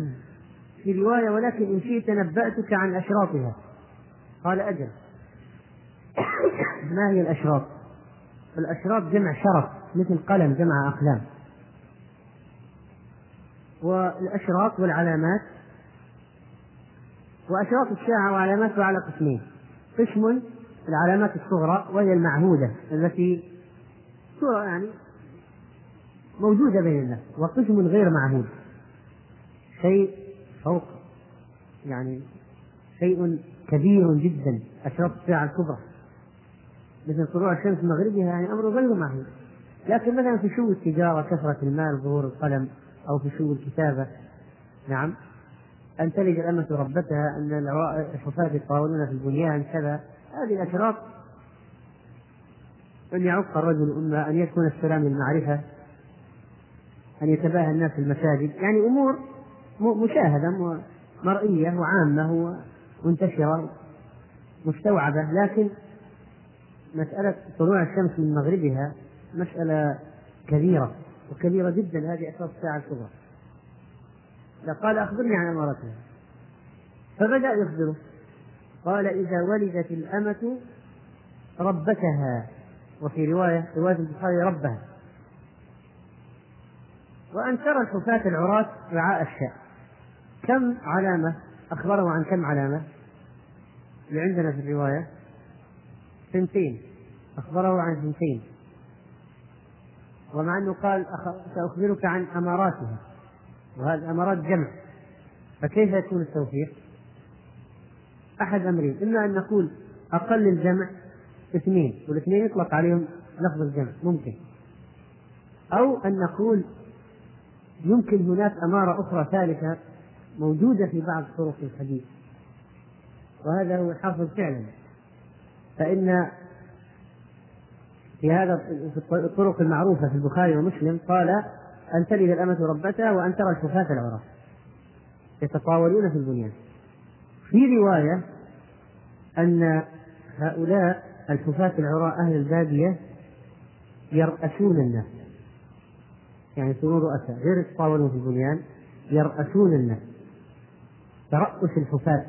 *clears throat* في رواية ولكن إن شئت نبأتك عن أشراطها. قال أجل. *clears throat* ما هي الأشراط؟ الأشراط جمع شرف مثل قلم جمع أقلام. والأشراط والعلامات. وأشراط الساعة وعلاماتها على قسمين. قسم العلامات الصغرى وهي المعهودة التي صورة يعني موجودة بين الناس وقسم غير معهود. شيء فوق يعني شيء كبير جدا أشراط الساعة الكبرى. مثل طلوع الشمس مغربها يعني أمر غير معهود. لكن مثلا في شو التجارة كثرة المال ظهور القلم أو في شو الكتابة. نعم. أن تلد الأمة ربتها أن الحفاة يتطاولون في البنيان كذا. هذه الأشراط. أن يعق الرجل أما أن يكون السلام للمعرفة. أن يتباهى الناس في المساجد. يعني أمور مشاهدة مرئية وعامة ومنتشرة مستوعبة. لكن مسألة طلوع الشمس من مغربها مسألة كبيرة. وكبيرة جدا هذه أساس الساعة الكبرى. قال أخبرني عن أمارتها. فبدأ يخبره. قال إذا ولدت الأمة ربتها. وفي رواية رواية البخاري ربها. وأن ترى الحفاة العراة رعاء الشاء كم علامة؟ أخبره عن كم علامة؟ اللي عندنا في الرواية. سنتين. أخبره عن سنتين. ومع أنه قال سأخبرك عن أماراتها وهذه أمارات جمع. فكيف يكون التوفيق؟ أحد أمرين. إما أن نقول أقل الجمع اثنين والاثنين يطلق عليهم لفظ الجمع ممكن. أو أن نقول يمكن هناك أمارة أخرى ثالثة موجودة في بعض طرق الحديث وهذا هو الحافظ فعلا. فإن في هذا في الطرق المعروفة في البخاري ومسلم قال أن تلد الأمة ربتها وأن ترى الحفاة العراة يتطاولون في البنيان. في رواية أن هؤلاء الحفاة العراة أهل البادية يرأسون الناس. يعني يكونون رؤساء. غير يتطاولون في البنيان يرأسون الناس. ترأس الحفاة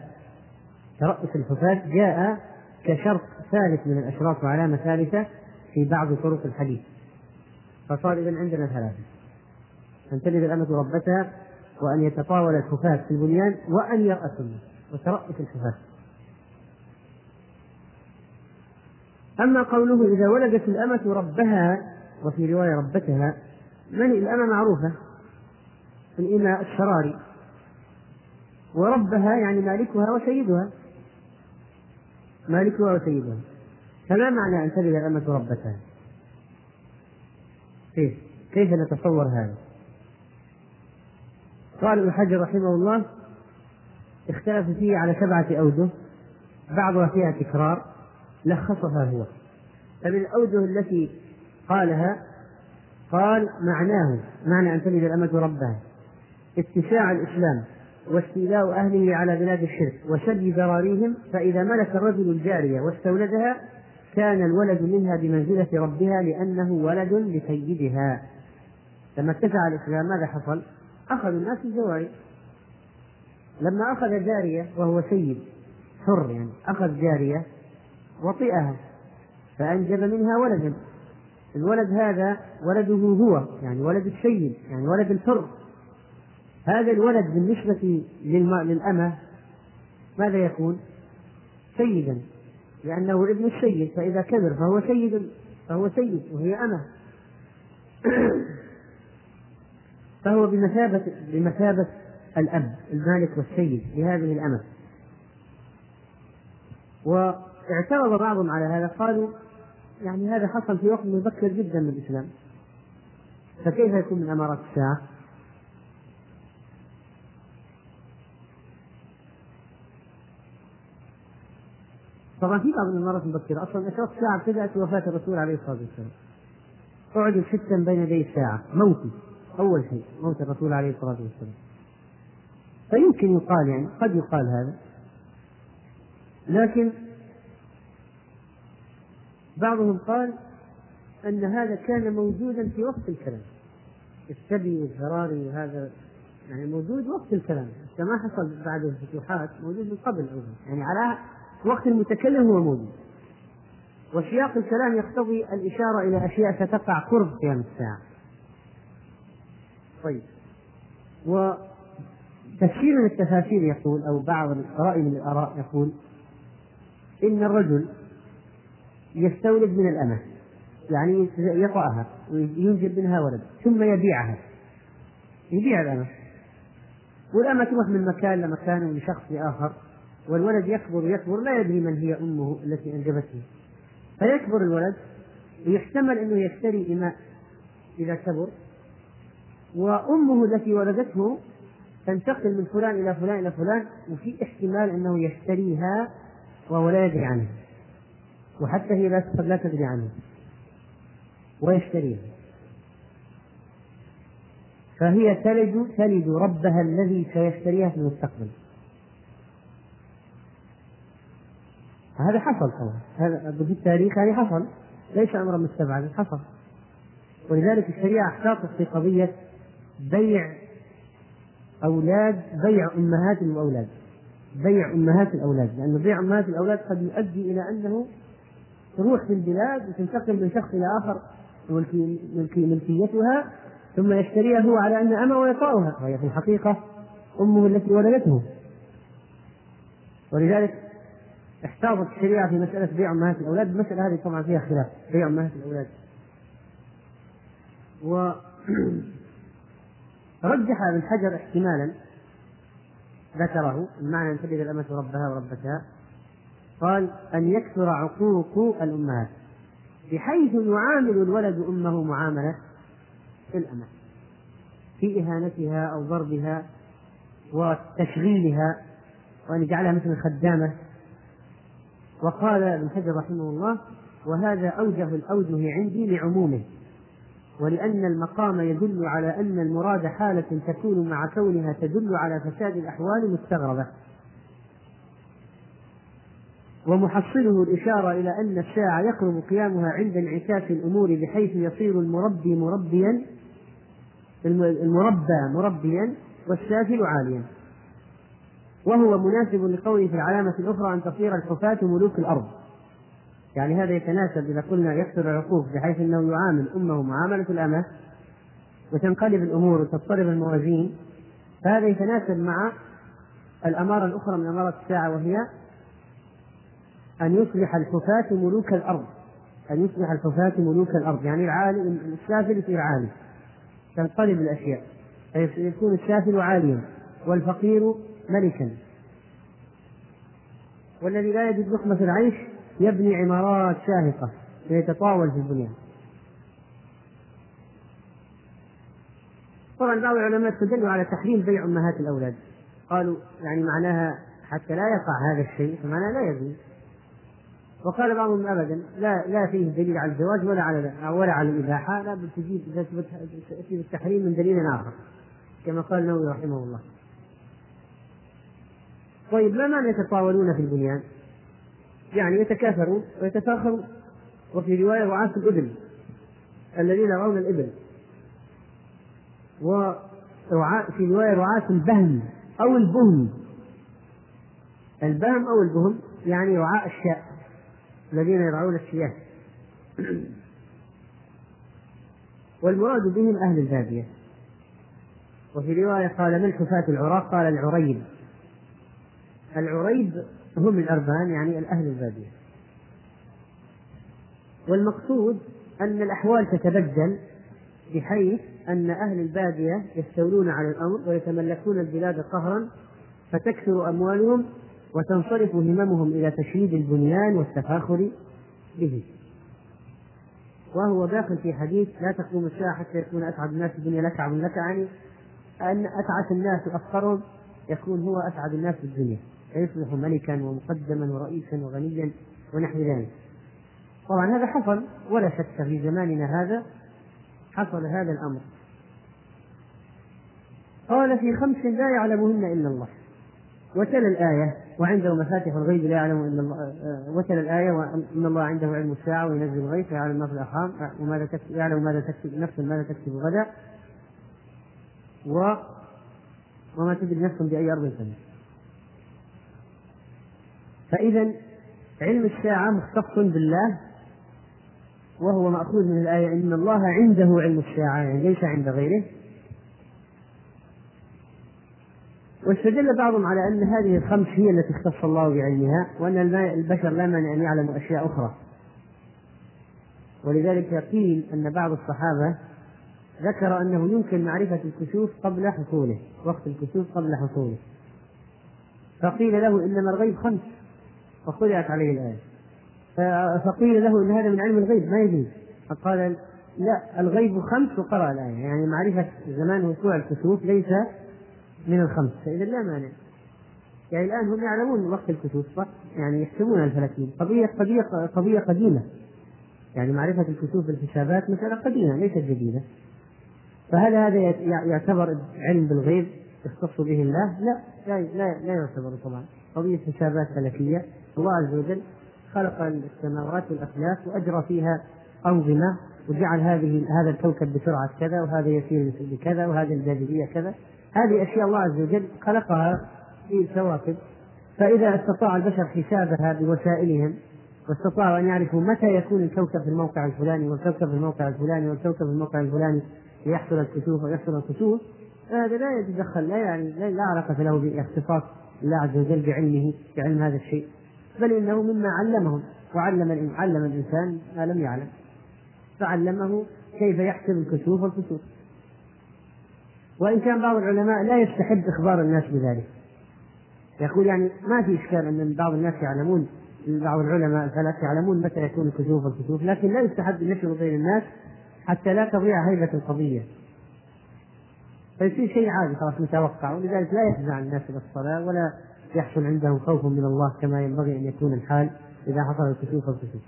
ترأس الحفاة جاء كشرط ثالث من الأشراط وعلامة ثالثة في بعض طرق الحديث. فصار إذا عندنا ثلاثة. أن تلد الأمة ربتها وأن يتطاول الحفاة في البنيان وأن الناس وترأس الحفاة. أما قوله إذا ولدت الأمة ربها وفي رواية ربتها من الأمة معروفة؟ الإماء الشراري. وربها يعني مالكها وسيدها. مالكها وسيدها. فما معنى أن تلد الأمة ربتها؟ كيف؟ كيف نتصور هذا؟ قال ابن حجر رحمه الله اختلف فيه على سبعة أوجه بعضها فيها تكرار لخصها هو فمن الأوجه التي قالها قال معناه معنى أن تلد الأمة ربها اتساع الإسلام واستيلاء أهله على بلاد الشرك وشد ذراريهم فإذا ملك الرجل الجارية واستولدها كان الولد منها بمنزلة ربها لأنه ولد لسيدها. لما اتسع الإسلام ماذا حصل؟ أخذ الناس الجواري. لما أخذ جارية وهو سيد حر يعني أخذ جارية وطئها فأنجب منها ولدا الولد هذا ولده هو يعني ولد السيد يعني ولد الحر. هذا الولد بالنسبة للأمة ماذا يكون؟ سيدا. لأنه ابن السيد فإذا كبر فهو سيد فهو سيد وهي أمة. *clears throat* فهو بمثابة بمثابة الأب المالك والسيد لهذه الأمة. واعترض بعضهم على هذا قالوا يعني هذا حصل في وقت مبكر جدا من الإسلام. فكيف يكون من أمارات الساعة؟ طبعا في بعض الامارات مبكره أصلا اشراط الساعة ابتدأت وفاة الرسول عليه الصلاة والسلام. اعدوا ستا بين يدي الساعة موتي. أول شيء. موت الرسول عليه الصلاة والسلام. فيمكن يقال يعني قد يقال هذا. لكن بعضهم قال أن هذا كان موجودا في وقت الكلام. السبي والزراري وهذا يعني موجود وقت الكلام. كما حصل بعد الفتوحات موجود من قبل أيضا. يعني على وقت المتكلم هو موجود. وسياق الكلام يقتضي الإشارة إلى أشياء ستقع قرب قيام الساعة. طيب. وتفسير من التفاسير يقول أو بعض الرأي من الآراء يقول إن الرجل يستولد من الأمة يعني يطأها وينجب منها ولد ثم يبيعها. يبيع الأمة. والأمة تروح من مكان لمكان ومن شخص لآخر. والولد يكبر يكبر لا يدري من هي أمه التي أنجبته. فيكبر الولد ويحتمل أنه يشتري إماء إذا كبر وأمه التي ولدته تنتقل من فلان إلى فلان إلى فلان وفي احتمال أنه يشتريها وهو لا يدري عنها وحتى هي لا لا تدري عنه. ويشتريها. فهي تلد تلد ربها الذي سيشتريها في المستقبل. هذا حصل طبعا. هذا في التاريخ هذا حصل. ليس امرا مستبعدا حصل. ولذلك الشريعة أحتاطت في قضية بيع أولاد بيع أمهات الاولاد بيع أمهات الاولاد لأن بيع أمهات الاولاد قد يؤدي إلى أنه تروح في البلاد وتنتقل من شخص إلى آخر ملكي ملكي ملكيتها ثم يشتريها هو على ان أمه ويطاؤها. وهي في الحقيقة أمه التي ولدته. ولذلك احتاطت الشريعة في مسألة بيع أمهات الأولاد. المسألة هذه طبعا فيها خلاف بيع أمهات الأولاد. و *clears throat* رجح ابن حجر احتمالا ذكره المعنى أن تلد الأمة ربها وربتها قال أن يكثر عقوق الأمهات بحيث يعامل الولد أمه معاملة الأمة في إهانتها أو ضربها وتشغيلها وأن يجعلها مثل الخدامة. وقال ابن حجر رحمه الله وهذا أوجه الأوجه عندي لعمومه ولأن المقام يدل على أن المراد حالة تكون مع كونها تدل على فساد الأحوال مستغربة. ومحصله الإشارة إلى أن الساعة يقرب قيامها عند انعكاس الأمور بحيث يصير المربي مربيا المربى مربيا والسافل عاليا. وهو مناسب لقوله في العلامة الأخرى أن تصير الحفاة ملوك الأرض. يعني هذا يتناسب إذا قلنا يكثر العقوق بحيث أنه يعامل أمه معاملة الأمة وتنقلب الأمور وتضطرب الموازين فهذا يتناسب مع الأمارة الأخرى من أمارات الساعة وهي أن يصبح الحفاة ملوك الأرض. أن يصبح الحفاة ملوك الأرض. يعني العالي السافل يصير عالي تنقلب الأشياء. فيكون السافل عاليا والفقير ملكا. والذي لا يجد لقمة العيش يبني عمارات شاهقة ويتطاول في البنيان طبعا بعض العلماء استدلوا على تحريم بيع أمهات الأولاد. قالوا يعني معناها حتى لا يقع هذا الشيء فمعناه لا يجوز. وقال بعضهم ابدا لا لا فيه دليل على الزواج ولا على ولا على الإباحة. لا بل تجيب تاتي بالتحريم من دليل آخر كما قال النووي رحمه الله. طيب معنى يتطاولون في البنيان؟ يعني يتكاثرون ويتفاخرون وفي رواية رعاة الإبل الذين يرعون الإبل. ورعاة في رواية رعاة البهم أو البهم. البهم أو البهم يعني رعاء الشاء الذين يرعون الشياه. *clears throat* والمراد بهم أهل البادية. وفي رواية قال من حفاة العراة قال العريب. العريب هم الأربان يعني الأهل البادية. والمقصود أن الأحوال تتبدل بحيث أن أهل البادية يستولون على الأمر ويتملكون البلاد قهرا فتكثر أموالهم وتنصرف هممهم إلى تشييد البنيان والتفاخر به. وهو داخل في حديث لا تقوم الساعة حتى يكون أسعد الناس في الدنيا لك لك يعني أن أتعس الناس وأفقرهم يكون هو أسعد الناس في الدنيا. فيصبح ملكا ومقدما ورئيسا وغنيا ونحو ذلك. طبعا هذا حصل ولا شك في زماننا هذا حصل هذا الأمر. قال في خمس لا يعلمهن إلا الله. وتلا الآية وعنده مفاتيح الغيب لا يعلم إلا الله. آه، وتلا الآية وإن الله عنده علم الساعة وينزل الغيث ويعلم ما في الأرحام وماذا تكتب يعلم ماذا تكتب نفس ماذا تكتب غدا و وما تدري نفس بأي أرض تموت فإذا علم الساعة مختص بالله وهو مأخوذ من الآية إن الله عنده علم الساعة يعني ليس عند غيره. واستدل بعضهم على أن هذه الخمس هي التي اختص الله بعلمها وأن البشر لا مانع أن يعلموا أشياء أخرى. ولذلك قيل أن بعض الصحابة ذكر أنه يمكن معرفة الكسوف قبل حصوله وقت الكسوف قبل حصوله. فقيل له إنما الغيب خمس. فقرأت عليه الآية. فقيل له إن هذا من علم الغيب ما يجوز. فقال لا الغيب خمس وقرأ الآية. يعني معرفة زمان وقوع الكسوف ليس من الخمس. فإذا لا مانع. يعني الآن هم يعلمون وقت الكسوف صح؟ يعني يحسبون الفلكين قضية قضية قضية قديمة. يعني معرفة الكسوف بالحسابات مسألة قديمة ليست جديدة. فهل هذا يعتبر علم بالغيب يختص به الله؟ لا لا لا, لا يعتبر طبعا. قضية حسابات فلكية. الله عز وجل خلق السماوات والأفلاك وأجرى فيها أنظمة وجعل هذه هذا الكوكب بسرعة كذا وهذا يسير بكذا وهذه الجاذبية كذا. هذه أشياء الله عز وجل خلقها في كواكب فإذا استطاع البشر حسابها بوسائلهم واستطاعوا أن يعرفوا متى يكون الكوكب في الموقع الفلاني والكوكب في الموقع الفلاني والكوكب في الموقع الفلاني ليحصل الكسوف ويحصل الكسوف هذا لا يتدخل لا يعني لا علاقة له باختصاص الله عز وجل بعلمه بعلم هذا الشيء. بل إنه مما علمهم. وعلم علم الإنسان ما لم يعلم. فعلمه كيف يحسب الكسوف والكسوف. وإن كان بعض العلماء لا يستحب إخبار الناس بذلك. يقول يعني ما في إشكال أن بعض الناس يعلمون بعض العلماء الفلك يعلمون متى يكون الكسوف والكسوف لكن لا يستحب النشر بين الناس حتى لا تضيع هيبة القضية. فيصير شيء عادي خلاص متوقع ولذلك لا يفزع الناس إلى الصلاة ولا يحصل عندهم خوف من الله كما ينبغي أن يكون الحال إذا حصل الكسوف والكسوف.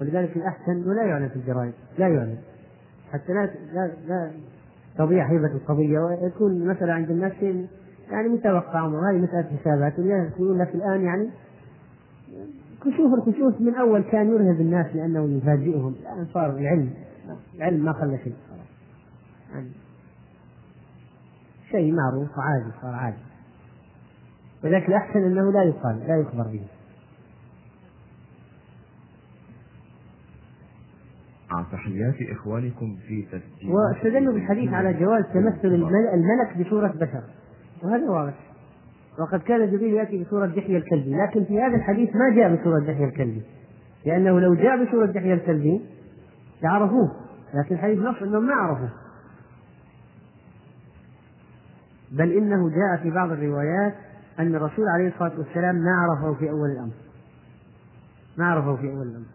ولذلك الأحسن أنه لا يعلن في الجرائد لا يعلن. حتى لا لا, لا تضيع هيبة القضية ويكون المسألة عند الناس يعني متوقع وهذه مسألة حسابات. ولذلك يقولون لك الآن يعني كشوف الكشوف من أول كان يرهب الناس لأنه يفاجئهم. الآن صار العلم العلم ما خلى شيء. يعني شيء معروف وعادي صار عادي. ولكن الأحسن أنه لا يقال لا يخبر به. تحيات إخوانكم في تسجيل واستدلوا بالحديث على جواز تمثل الملك بصورة بشر. وهذا واضح. وقد كان جبريل يأتي بصورة دحية الكلبي لكن في هذا الحديث ما جاء بصورة دحية الكلبي لأنه لو جاء بصورة دحية الكلبي لعرفوه لكن الحديث نص أنهم ما عرفوه. بل إنه جاء في بعض الروايات أن الرسول عليه الصلاة والسلام ما عرفه في أول الأمر. ما عرفه في أول الأمر.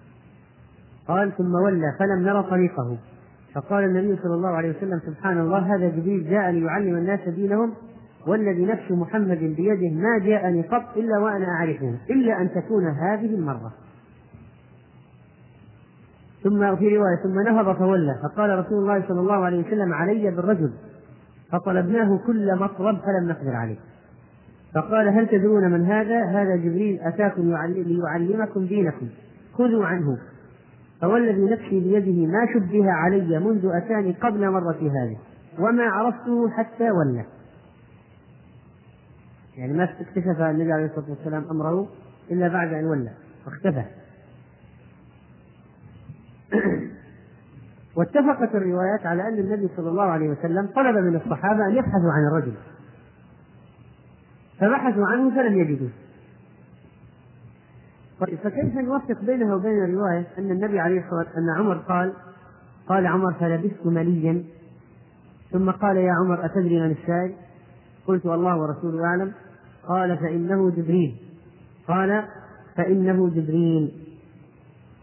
قال ثم ولى فلم نرى طريقه. فقال النبي صلى الله عليه وسلم سبحان الله هذا جبريل جاء ليعلم الناس دينهم والذي نفس محمد بيده ما جاءني قط إلا وأنا أعرفه إلا أن تكون هذه المرة. ثم في رواية ثم نهض فولى. فقال رسول الله صلى الله عليه وسلم علي بالرجل. فطلبناه كل مطلب فلم نقدر عليه. فقال هل تدرون من هذا؟ هذا جبريل أتاكم ليعلمكم دينكم. خذوا عنه. فوالذي نفسي بيده ما شبه علي منذ أتاني قبل مرة هذه. وما عرفته حتى ولى يعني ما اكتشف النبي عليه الصلاة والسلام أمره إلا بعد أن ولى واختفى *coughs* واتفقت الروايات على أن النبي صلى الله عليه وسلم طلب من الصحابة أن يبحثوا عن الرجل. فبحثوا عنه فلم يجدوه. طيب فكيف نوفق بينها وبين الرواية أن النبي عليه الصلاة والسلام أن عمر قال قال عمر فلبثت مليا؟ ثم قال يا عمر أتدري من السائل؟ قلت الله ورسوله أعلم. قال فإنه جبريل. قال فإنه جبريل.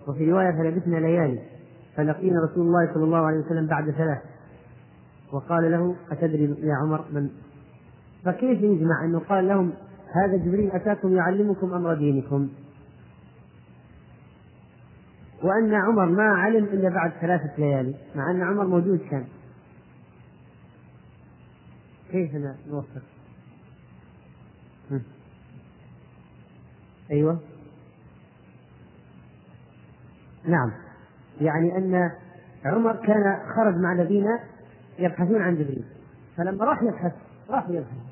وفي رواية فلبثنا ليالي فلقينا رسول الله صلى الله عليه وسلم بعد ثلاث. وقال له أتدري يا عمر من فكيف يجمع أنه قال لهم هذا جبريل أتاكم يعلمكم أمر دينكم؟ وأن عمر ما علم إلا بعد ثلاثة ليالي مع أن عمر موجود كان. كيف نوفق؟ أيوه. نعم. يعني أن عمر كان خرج مع الذين يبحثون عن جبريل. فلما راح يبحث راح يبحث.